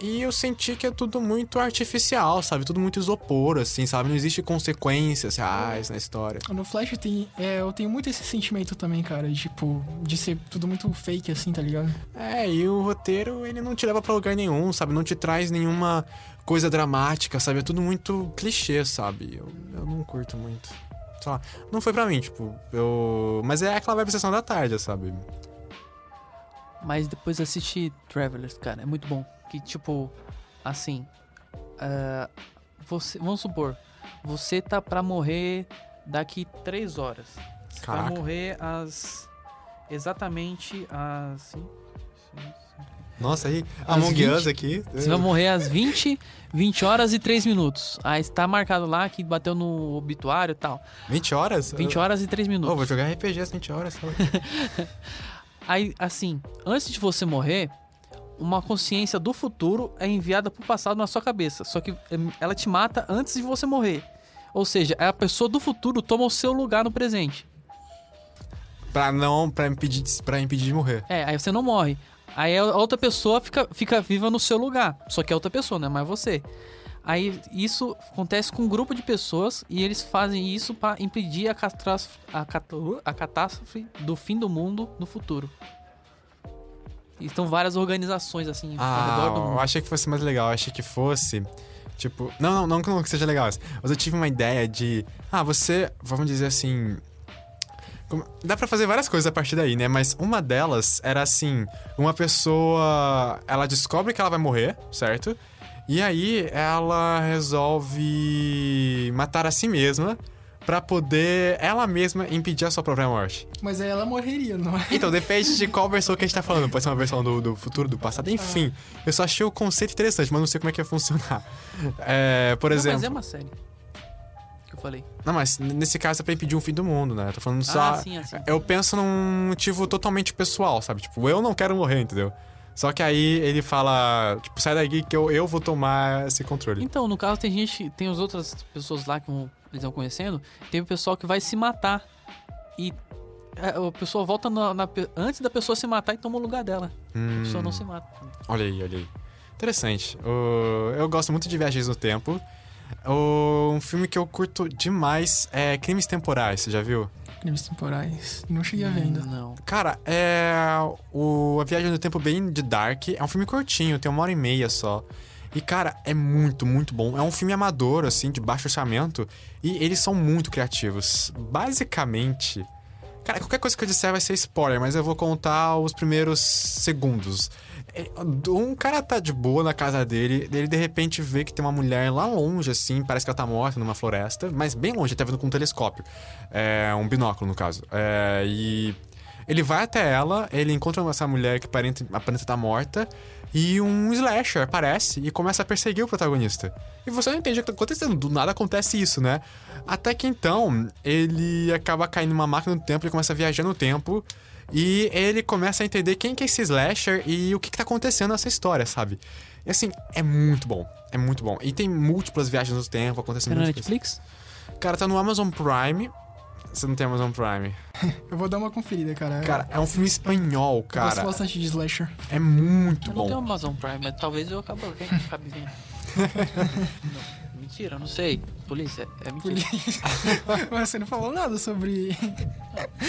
E eu senti que é tudo muito artificial, sabe? Tudo muito isopor, assim, sabe? Não existe consequências reais na história. No Flash tem, é, eu tenho muito esse sentimento também, cara, de, tipo, de ser tudo muito fake, assim, tá ligado? É, e o roteiro, ele não te leva pra lugar nenhum, sabe? Não te traz nenhuma coisa dramática, sabe? É tudo muito clichê, sabe? Eu, eu não curto muito. Sei lá, não foi pra mim, tipo, eu. Mas é aquela vibe sessão da tarde, sabe? Mas depois assistir Travelers, cara, é muito bom. Que tipo, assim, ah, você, vamos supor, você tá pra morrer daqui três horas. Você Caraca. vai morrer às exatamente às. Nossa, aí, Among 20? Us aqui. Você vai morrer às 20, 20 horas e 3 minutos. Aí está marcado lá que bateu no obituário e tal. 20 horas? 20 horas e 3 Ô, minutos. vou jogar RPG às 20 horas. Aí, assim, antes de você morrer, uma consciência do futuro é enviada pro passado na sua cabeça. Só que em, ela te mata antes de você morrer. Ou seja, a pessoa do futuro toma o seu lugar no presente. pra não. Pra impedir, pra impedir de morrer. É, aí você não morre. Aí a outra pessoa fica, fica viva no seu lugar. Só que é outra pessoa, não é mais você. Aí isso acontece com um grupo de pessoas e eles fazem isso pra impedir a catástrofe, a, cato- a catástrofe do fim do mundo no futuro. Estão várias organizações assim ao Ah, redor do eu mundo. achei que fosse mais legal. Eu achei que fosse. Tipo. Não, não, não, que seja legal. Mas eu tive uma ideia de. Ah, você. Vamos dizer assim. como- Dá pra fazer várias coisas a partir daí, né? Mas uma delas era assim: uma pessoa. Ela descobre que ela vai morrer, certo? E aí ela resolve matar a si mesma pra poder ela mesma impedir a sua própria morte. Mas aí ela morreria, não é? Então, depende de qual versão que a gente tá falando. Pode ser uma versão do, do futuro, do passado, enfim. Eu só achei o conceito interessante, mas não sei como é que ia funcionar. É, por Não, exemplo. mas é uma série. Que eu falei. Não, mas nesse caso é pra impedir um fim do mundo, né? Eu tô falando só. Ah, sim, assim. Eu penso num motivo totalmente pessoal, sabe? Tipo, eu não quero morrer, entendeu? Só que aí ele fala, tipo, sai daqui que eu, eu vou tomar esse controle. Então, no caso, tem gente, tem as outras pessoas lá que vão- eles estão conhecendo, tem o pessoal que vai se matar. E é, a pessoa volta na, na antes da pessoa se matar e toma o lugar dela. A Hum, pessoa não se mata. Olha aí, olha aí. Interessante. O- eu gosto muito de viagens no tempo. O- um filme que eu curto demais é Crimes Temporais, você já viu? Crimes temporais. Não cheguei a ver ainda. Não. Cara, é. O, a Viagem no Tempo bem de Dark. É um filme curtinho, tem uma hora e meia só. E, cara, é muito, muito bom. É um filme amador, assim, de baixo orçamento. E eles são muito criativos. Basicamente. Cara, qualquer coisa que eu disser vai ser spoiler, mas eu vou contar os primeiros segundos. É, Um cara tá de boa na casa dele, ele de repente vê que tem uma mulher lá longe, assim, parece que ela tá morta numa floresta, mas bem longe, ele tá vendo com um telescópio. É, um binóculo, no caso. É, e ele vai até ela, ele encontra essa mulher que aparenta, aparenta estar morta, e um slasher aparece e começa a perseguir o protagonista. E você não entende o que tá acontecendo, do nada acontece isso, né? Até que então, ele acaba caindo numa máquina do tempo, ele começa a viajar no tempo, e ele começa a entender quem que é esse slasher e o que, que tá acontecendo nessa história, sabe? E assim, é muito bom, é muito bom. E tem múltiplas viagens no tempo, acontecendo muitas coisas. Netflix? Cara, tá no Amazon Prime. Você não tem Amazon Prime. Eu vou dar uma conferida, cara. Cara, é um filme espanhol, eu gosto cara. bastante de slasher. É muito Eu não tenho bom. Amazon Prime, mas talvez eu acabe vendo. Acabe vendo. Não, mentira, eu não sei. Polícia, é mentira. Mas você não falou nada sobre.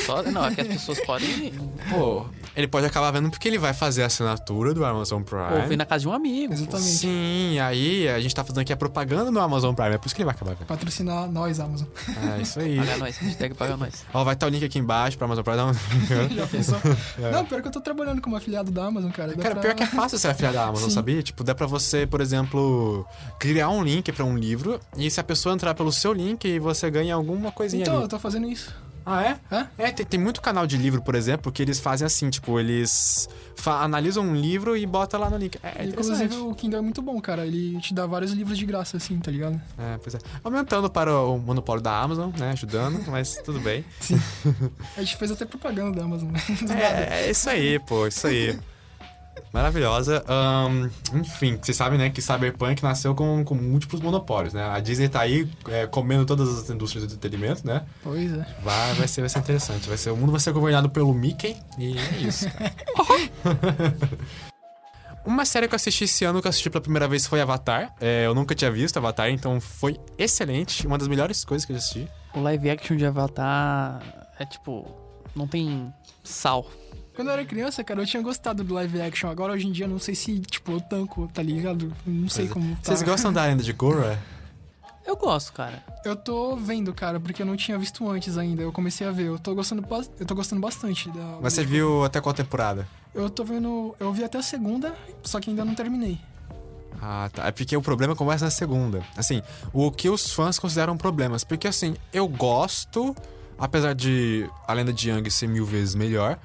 Só, não, é que as pessoas podem Pô, ele pode acabar vendo porque ele vai fazer a assinatura do Amazon Prime. ouvir na casa de um amigo. Exatamente. Sim, aí a gente tá fazendo aqui a propaganda do Amazon Prime, é por isso que ele vai acabar vendo. Patrocinar nós, Amazon. É isso aí. Paga nós, hashtag paga nós. Ó, vai estar o link aqui embaixo pra Amazon Prime. Não, Já pensou? Não, pior que eu tô trabalhando como afiliado da Amazon, cara. Dá Cara, pra- pior que é fácil ser afiliado da Amazon, Sim. sabia? Tipo, dá pra você, por exemplo, criar um link pra um livro e se a pessoa entrar pelo seu link, você ganha alguma coisinha Então, ali. eu tô fazendo isso. Ah, é? Hã? É, tem, tem muito canal de livro, por exemplo, que eles fazem assim, tipo, eles analisam um livro e botam lá no link. É, é. Inclusive, o Kindle é muito bom, cara. Ele te dá vários livros de graça, assim, tá ligado? É, pois é. Aumentando para o monopólio da Amazon, né? Ajudando, mas tudo bem. A gente fez até propaganda da Amazon. né? É, é isso aí, pô, isso aí. Maravilhosa. Ahn, enfim, vocês sabem, né, que Cyberpunk nasceu com, com múltiplos monopólios, né? A Disney tá aí é, comendo todas as indústrias do entretenimento, né? pois é. Vai, vai, ser, vai ser interessante. Vai ser, o mundo vai ser governado pelo Mickey e é isso, cara. Uma série que eu assisti esse ano, que eu assisti pela primeira vez, foi Avatar. É, eu nunca tinha visto Avatar, então foi excelente. Uma das melhores coisas que eu assisti. O live action de Avatar é tipo. Não tem sal. Quando eu era criança, cara, eu tinha gostado do live action. Agora, hoje em dia, eu não sei se, tipo, eu tanco, tá ligado? Não sei é. como tá. Vocês gostam da lenda de Korra? Eu gosto, cara. Eu tô vendo, cara, porque eu não tinha visto antes ainda. Eu comecei a ver. Eu tô gostando, eu tô gostando bastante da. Mas você viu até qual temporada? Eu tô vendo. Eu vi até a segunda, só que ainda não terminei. Ah, tá. É porque o problema começa na segunda. Assim, o que os fãs consideram problemas. Porque, assim, eu gosto, apesar de a lenda de Yang ser mil vezes melhor,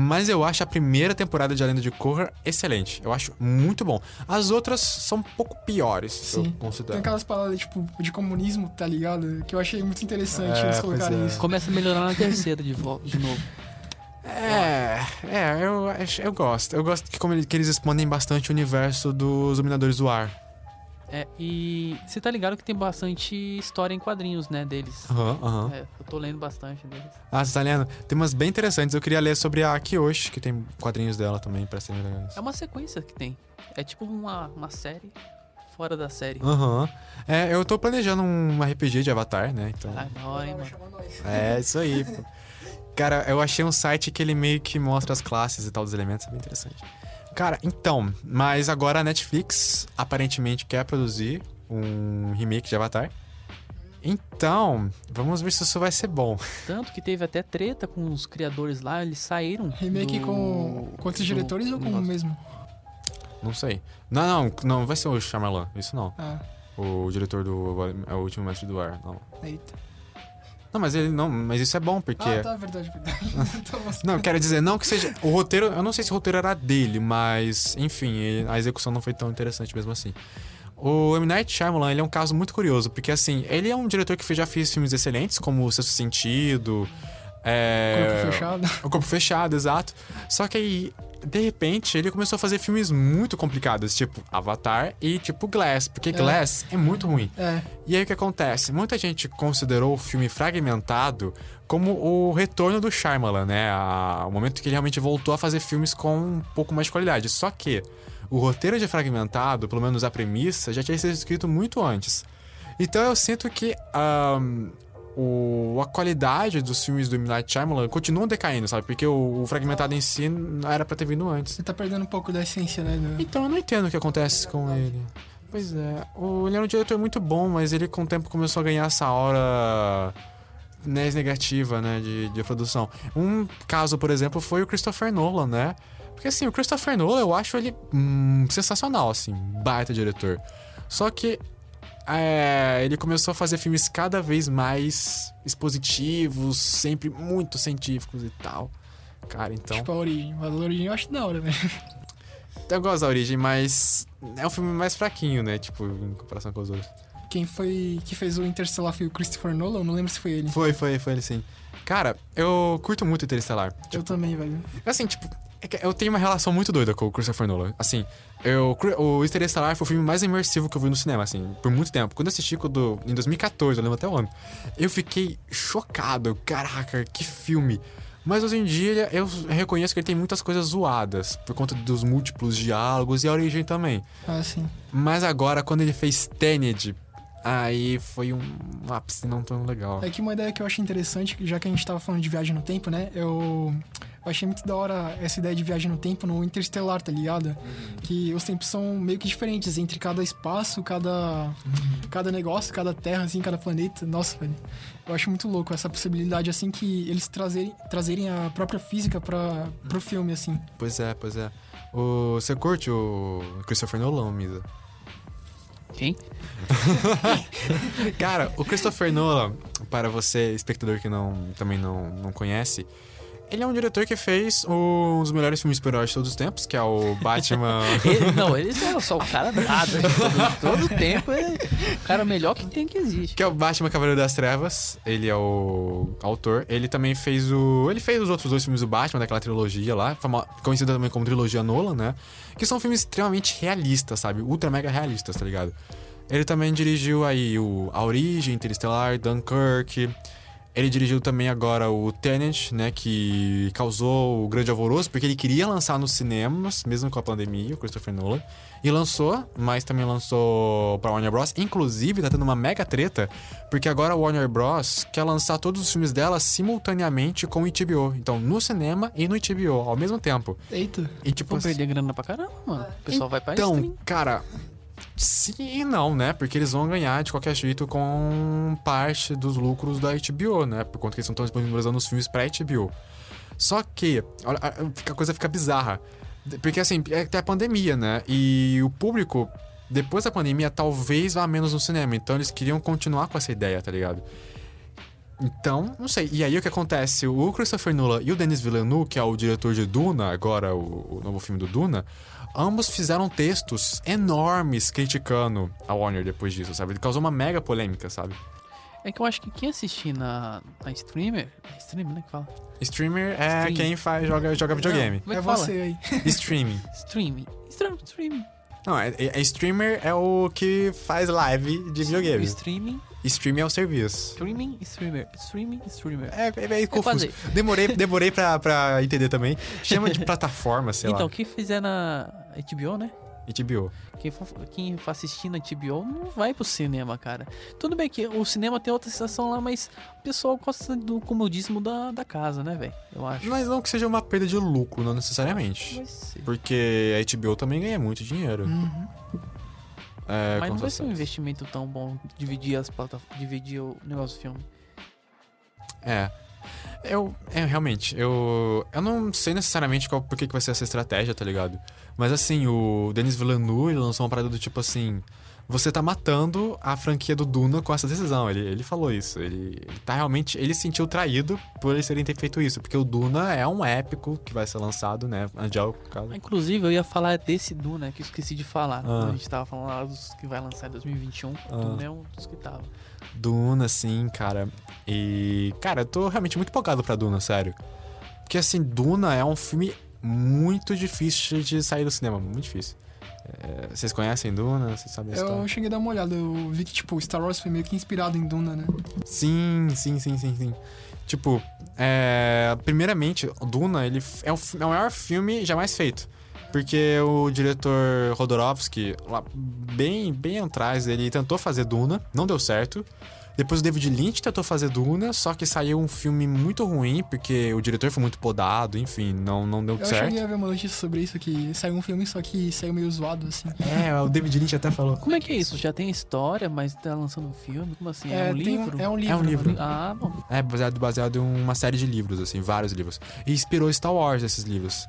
Mas eu acho a primeira temporada de A Lenda de Korra excelente. Eu acho muito bom. As outras são um pouco piores, Sim. eu Tem considero. aquelas palavras, tipo, de comunismo, tá ligado? Que eu achei muito interessante É, eles colocarem é. isso. Começa a melhorar na terceira de volta, de novo. É, é, eu, eu gosto. Eu gosto que, como que eles expandem bastante o universo dos Dominadores do Ar. É, e você tá ligado que tem bastante história em quadrinhos, né, deles. Aham, aham. É, eu tô lendo bastante deles. Ah, você tá lendo? Tem umas bem interessantes. Eu queria ler sobre a Kyoshi, que tem quadrinhos dela também, pra serem legais. É uma sequência que tem. É tipo uma, uma série fora da série. Aham. É, eu tô planejando um RPG de Avatar, né? Então. Ah, da hora, hein, mano. É, isso aí, pô. Cara, eu achei um site que ele meio que mostra as classes e tal dos elementos, é bem interessante. Cara, então, mas agora a Netflix aparentemente quer produzir um remake de Avatar. Então, vamos ver se isso vai ser bom. Tanto que teve até treta com os criadores lá, eles saíram. Remake do- com, com outros do diretores ou com o mesmo? Não sei. Não, não, não vai ser o Shyamalan, isso não. Ah, O diretor do é o último mestre do ar, não. eita. Não, mas ele não, mas isso é bom porque Ah, tá, verdade, verdade. Então, Não, quero dizer, não que seja. O roteiro, eu não sei se o roteiro era dele, mas, enfim, ele- a execução não foi tão interessante mesmo assim. O M. Night Shyamalan, ele é um caso muito curioso, porque, assim, ele é um diretor que já fez filmes excelentes, como O Sexto Sentido. É... Corpo fechado. O Corpo Fechado, exato. Só que aí, de repente, ele começou a fazer filmes muito complicados, tipo Avatar e tipo Glass, porque Glass é muito ruim. É, E aí o que acontece? Muita gente considerou o filme fragmentado como o retorno do Shyamalan, né? A- o momento que ele realmente voltou a fazer filmes com um pouco mais de qualidade. Só que o roteiro de Fragmentado, pelo menos a premissa, já tinha sido escrito muito antes. Então eu sinto que ahn, o- a qualidade dos filmes do M. Night Shyamalan continua decaindo, sabe? Porque o, o Fragmentado em si não era pra ter vindo antes. você tá perdendo um pouco da essência, né? do- Então eu não entendo o que acontece com ele. Pois é, o, ele era um diretor muito bom, mas ele com o tempo começou a ganhar essa aura né, negativa, né, de, de produção. Um caso, por exemplo, foi o Christopher Nolan, né? Porque assim, o Christopher Nolan, eu acho ele hum, sensacional, assim, baita diretor. Só que é, ele começou a fazer filmes cada vez mais expositivos, sempre muito científicos e tal. Cara, então. Tipo a origem. A origem eu acho da hora, velho. Eu gosto da origem, mas é um filme mais fraquinho, né? Tipo, em comparação com os outros. Quem foi que fez o Interstellar foi o Christopher Nolan? Não lembro se foi ele. Foi, foi, foi ele sim. Cara, eu curto muito Interestelar. Eu também, velho. Assim, tipo, eu tenho uma relação muito doida com o Christopher Nolan. Assim, eu, o Interestelar foi o filme mais imersivo que eu vi no cinema, assim, por muito tempo. Quando eu assisti quando, em 2014, eu lembro até o ano, eu fiquei chocado. Caraca, que filme. Mas hoje em dia eu reconheço que ele tem muitas coisas zoadas, por conta dos múltiplos diálogos e a origem também. Ah, sim. Mas agora, quando ele fez Tenet, aí foi um ápice não tão legal. É que uma ideia que eu achei interessante, já que a gente tava falando de viagem no tempo, né? Eu, eu achei muito da hora essa ideia de viagem no tempo no Interstellar, tá ligado? Que os tempos são meio que diferentes entre cada espaço, cada, cada negócio, cada terra, assim, cada planeta. Nossa, velho. Eu acho muito louco essa possibilidade, assim, que eles trazerem, trazerem a própria física para pro filme, assim. Pois é, pois é. O, você curte o Christopher Nolan, Misa? Quem? Cara, o Christopher Nolan, para você, espectador que não, também não, não conhece, ele é um diretor que fez um dos melhores filmes super-heróis de todos os tempos, que é o Batman. Ele, não, eles eram só o cara nada. Todo, todo tempo é o cara melhor que tem que existe. que é o Batman Cavaleiro das Trevas. Ele é o autor. Ele também fez o. Ele fez os outros dois filmes do Batman, daquela trilogia lá, conhecida também como trilogia Nolan, né? Que são filmes extremamente realistas, sabe? Ultra mega realistas, tá ligado? Ele também dirigiu aí o A Origem, Interestelar, Dunkirk. Ele dirigiu também agora o Tenet, né? Que causou o grande alvoroço, porque ele queria lançar nos cinemas, mesmo com a pandemia, o Christopher Nolan. E lançou, mas também lançou pra Warner Bros. Inclusive, tá tendo uma mega treta, porque agora a Warner Bros. quer lançar todos os filmes dela simultaneamente com o HBO. Então, no cinema e no HBO, ao mesmo tempo. Eita. E tipo, Vão perder grana pra caramba, mano. O pessoal vai pra então, cara, sim e não, né? Porque eles vão ganhar de qualquer jeito com parte dos lucros da HBO, né? Por conta que eles não estão disponibilizando os filmes pra HBO. Só que, olha, a coisa fica bizarra. Porque assim, é até a pandemia, né? E o público, depois da pandemia, talvez vá menos no cinema. Então eles queriam continuar com essa ideia, tá ligado? Então, não sei. E aí o que acontece? O Christopher Nolan e o Denis Villeneuve, que é o diretor de Duna, agora o, o novo filme do Duna, ambos fizeram textos enormes criticando a Warner depois disso, sabe? Ele causou uma mega polêmica, sabe? É que eu acho que quem assistir na, na streamer. É streamer, né? Que fala? Streamer é Stream. quem faz, joga, joga videogame. Como é É você aí. Streaming. Streaming. Stream- Streaming. Não, é, é- é streamer é o que faz live de videogame. Streaming. Streaming é o serviço. Streaming. Streamer. Streaming. Streamer. É, é meio confuso. quase. Demorei, demorei pra, pra entender também. Chama de plataforma, sei então, lá. quem fizer na HBO, né? HBO. Quem for, quem for assistir na HBO não vai pro cinema, cara. Tudo bem que o cinema tem outra sensação lá, mas o pessoal gosta do comodismo da, da casa, né, velho? Eu acho. Mas não que seja uma perda de lucro, não necessariamente. Porque a HBO também ganha muito dinheiro. Uhum. É, Mas não vai ser um investimento tão bom dividir as plataformas, dividir o negócio do filme. É. Eu, é, realmente, eu, eu não sei necessariamente qual, por que, que vai ser essa estratégia, tá ligado? Mas assim, o Denis Villeneuve ele lançou uma parada do tipo assim: você tá matando a franquia do Duna com essa decisão. Ele, ele falou isso. Ele, ele tá realmente. Ele se sentiu traído por eles terem ter feito isso. Porque o Duna é um épico que vai ser lançado, né? Angel, caso. Inclusive, eu ia falar desse Duna, que eu esqueci de falar. Ah. Quando a gente tava falando lá dos que vai lançar em 2021. Ah. O Duna é um dos que tava. Duna, assim, cara. E. Cara, eu tô realmente muito empolgado pra Duna, sério. Porque, assim, Duna é um filme muito difícil de sair do cinema, muito difícil. É, vocês conhecem Duna? Vocês sabem a história? Eu cheguei a dar uma olhada, eu vi que, tipo, Star Wars foi meio que inspirado em Duna, né? Sim, sim, sim, sim, sim. Tipo, é, primeiramente, Duna ele é o, é o maior filme jamais feito. Porque o diretor Rodorovsky, lá bem, bem atrás, ele tentou fazer Duna, não deu certo. Depois o David Lynch tentou fazer Duna, só que saiu um filme muito ruim, porque o diretor foi muito podado, enfim, não, não deu Eu certo. cheguei a ver uma notícia sobre isso, que saiu um filme, só que saiu meio zoado, assim. É, o David Lynch até falou. Como é que é isso? Já tem história, mas tá lançando um filme? Como assim? É, É, um livro? um- é um livro, É um livro. Ah, bom. É baseado, baseado em uma série de livros, assim, vários livros. E inspirou Star Wars esses livros.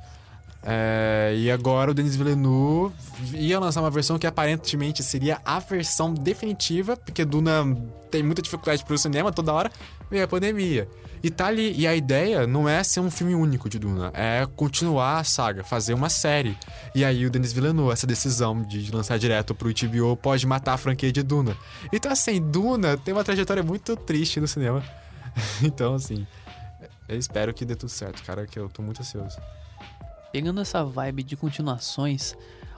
É, e agora o Denis Villeneuve ia lançar uma versão que aparentemente seria a versão definitiva, porque Duna tem muita dificuldade pro cinema toda hora, veio a pandemia. E tá ali, e a ideia não é ser um filme único de Duna, é continuar a saga, fazer uma série. E aí o Denis Villeneuve, essa decisão de lançar direto pro HBO pode matar a franquia de Duna. Então assim, Duna tem uma trajetória muito triste no cinema. então assim, eu espero que dê tudo certo, cara, que eu tô muito ansioso. Pegando essa vibe de continuações,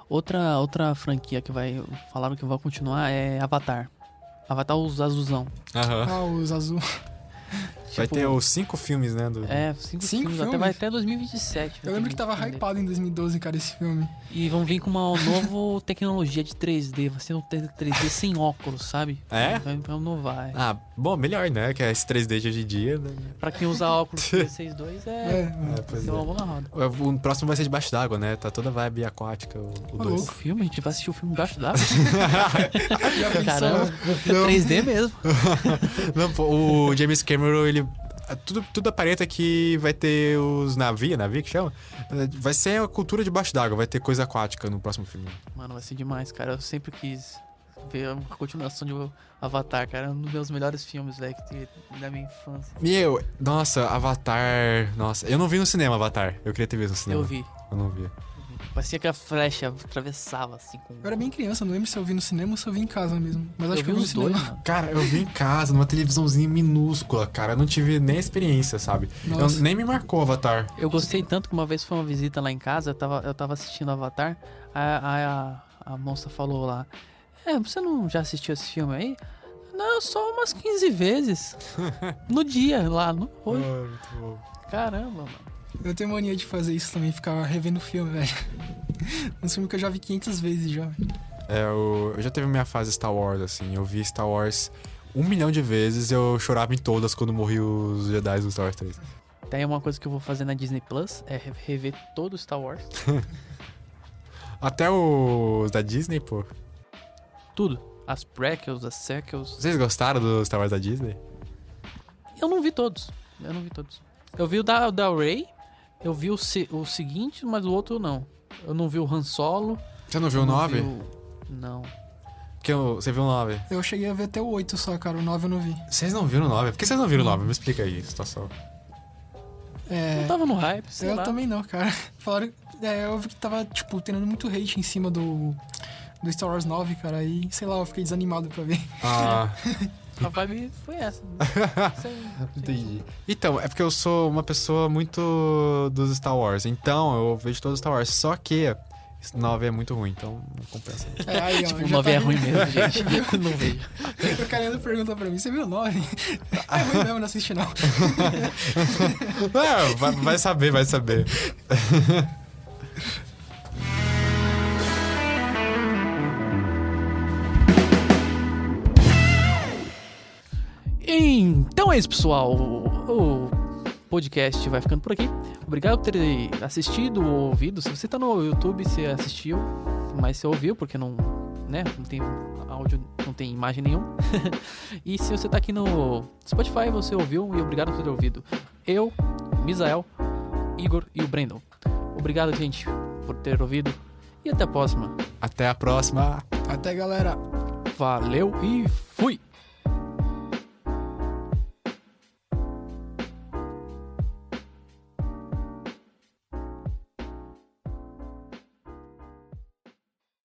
outra, outra franquia que vai. Falaram que vai continuar é Avatar. Avatar os azulzão. Aham. Ah, os azul. Vai Tipo, ter os cinco filmes, né? Do... É, cinco, Cinco filmes, até filmes? vai até 2027. Eu lembro que tava Entendeu? hypado em 2012, cara, esse filme. E vão vir com uma nova tecnologia de 3D. Vai ser um 3D sem óculos, sabe? É? Vai, vai inovar. é. Ah, bom, melhor, né? Que é esse 3D de hoje em dia, né? Pra quem usa óculos PS2 é. É, É, vai pois ser é. uma boa roda. O próximo vai ser debaixo d'água, né? Tá toda vibe aquática, o Ô, 2. O louco. filme, a gente vai assistir o filme embaixo d'água. Caramba, 3D mesmo. Não, pô, o James Cameron, ele. Tudo, tudo aparenta que vai ter os navios, navio que chama? Vai ser a cultura debaixo d'água, vai ter coisa aquática no próximo filme. Mano, vai ser demais, cara. Eu sempre quis ver a continuação de Avatar, cara. É um dos meus melhores filmes, velho, da minha infância. Meu, nossa, Avatar. Nossa, eu não vi no cinema Avatar. Eu queria ter visto no cinema. Eu vi. Eu não vi. Parecia que a flecha atravessava, assim, com... Eu era bem criança, não lembro se eu vi no cinema ou se eu vi em casa mesmo. Mas acho eu que vi eu vi no dois, cinema. mano. Cara, eu vi em casa, numa televisãozinha minúscula, cara. Eu não tive nem experiência, sabe? Eu, nem me marcou Avatar. Eu gostei tanto que uma vez foi uma visita lá em casa, eu tava, eu tava assistindo Avatar, aí a, a, a moça falou lá, é, você não já assistiu esse filme aí? Não, só umas 15 vezes. no dia, lá, no Ah, Oi. muito bom. Caramba, mano. Eu tenho mania de fazer isso também, ficar revendo o filme, velho. Um filme que eu já vi 500 vezes já. É, eu, eu já teve minha fase Star Wars, assim. Eu vi Star Wars um milhão de vezes eu chorava em todas quando morri os Jedi do Star Wars 3. Tem uma coisa que eu vou fazer na Disney Plus, é re- rever todo o Star Wars. Até os da Disney, pô. Tudo. As prequels, as sequels. Vocês gostaram do Star Wars da Disney? Eu não vi todos. Eu não vi todos. Eu vi o da, da Ray, eu vi o, se- o seguinte, mas o outro não. Eu não vi o Han Solo. Você não viu eu o não 9? vi o- Não. Porque o- você viu o 9. Eu cheguei a ver até o 8 só, cara. O 9 eu não vi. Vocês não viram o 9? Por que vocês não viram o 9? Me explica aí a situação. É. Eu tava no hype, sei Eu lá. também não, cara. Falaram. É, eu vi que tava, tipo, tendo muito hate em cima do. Do Star Wars 9, cara. Aí, sei lá, eu fiquei desanimado pra ver. Ah, A vibe foi essa. Sem- entendi. Então, é porque eu sou uma pessoa muito dos Star Wars. Então, eu vejo todos os Star Wars. Só que esse 9 é muito ruim, então não compensa. É, aí, ó, Tipo, o já 9 tá é ruim mesmo, gente. não vejo. O cara ainda perguntou pra mim: você viu o 9? é ruim mesmo, não assisti não. Não, vai, vai saber, vai saber. Então é isso, pessoal. O podcast vai ficando por aqui. Obrigado por ter assistido ou ouvido. Se você tá no YouTube, você assistiu, mas você ouviu, porque não, né, não tem áudio, não tem imagem nenhuma. e se você tá aqui no Spotify, você ouviu e obrigado por ter ouvido. Eu, Misael, Igor e o Brandon. Obrigado, gente, por ter ouvido. E até a próxima. Até a próxima. Até, galera. Valeu e fui!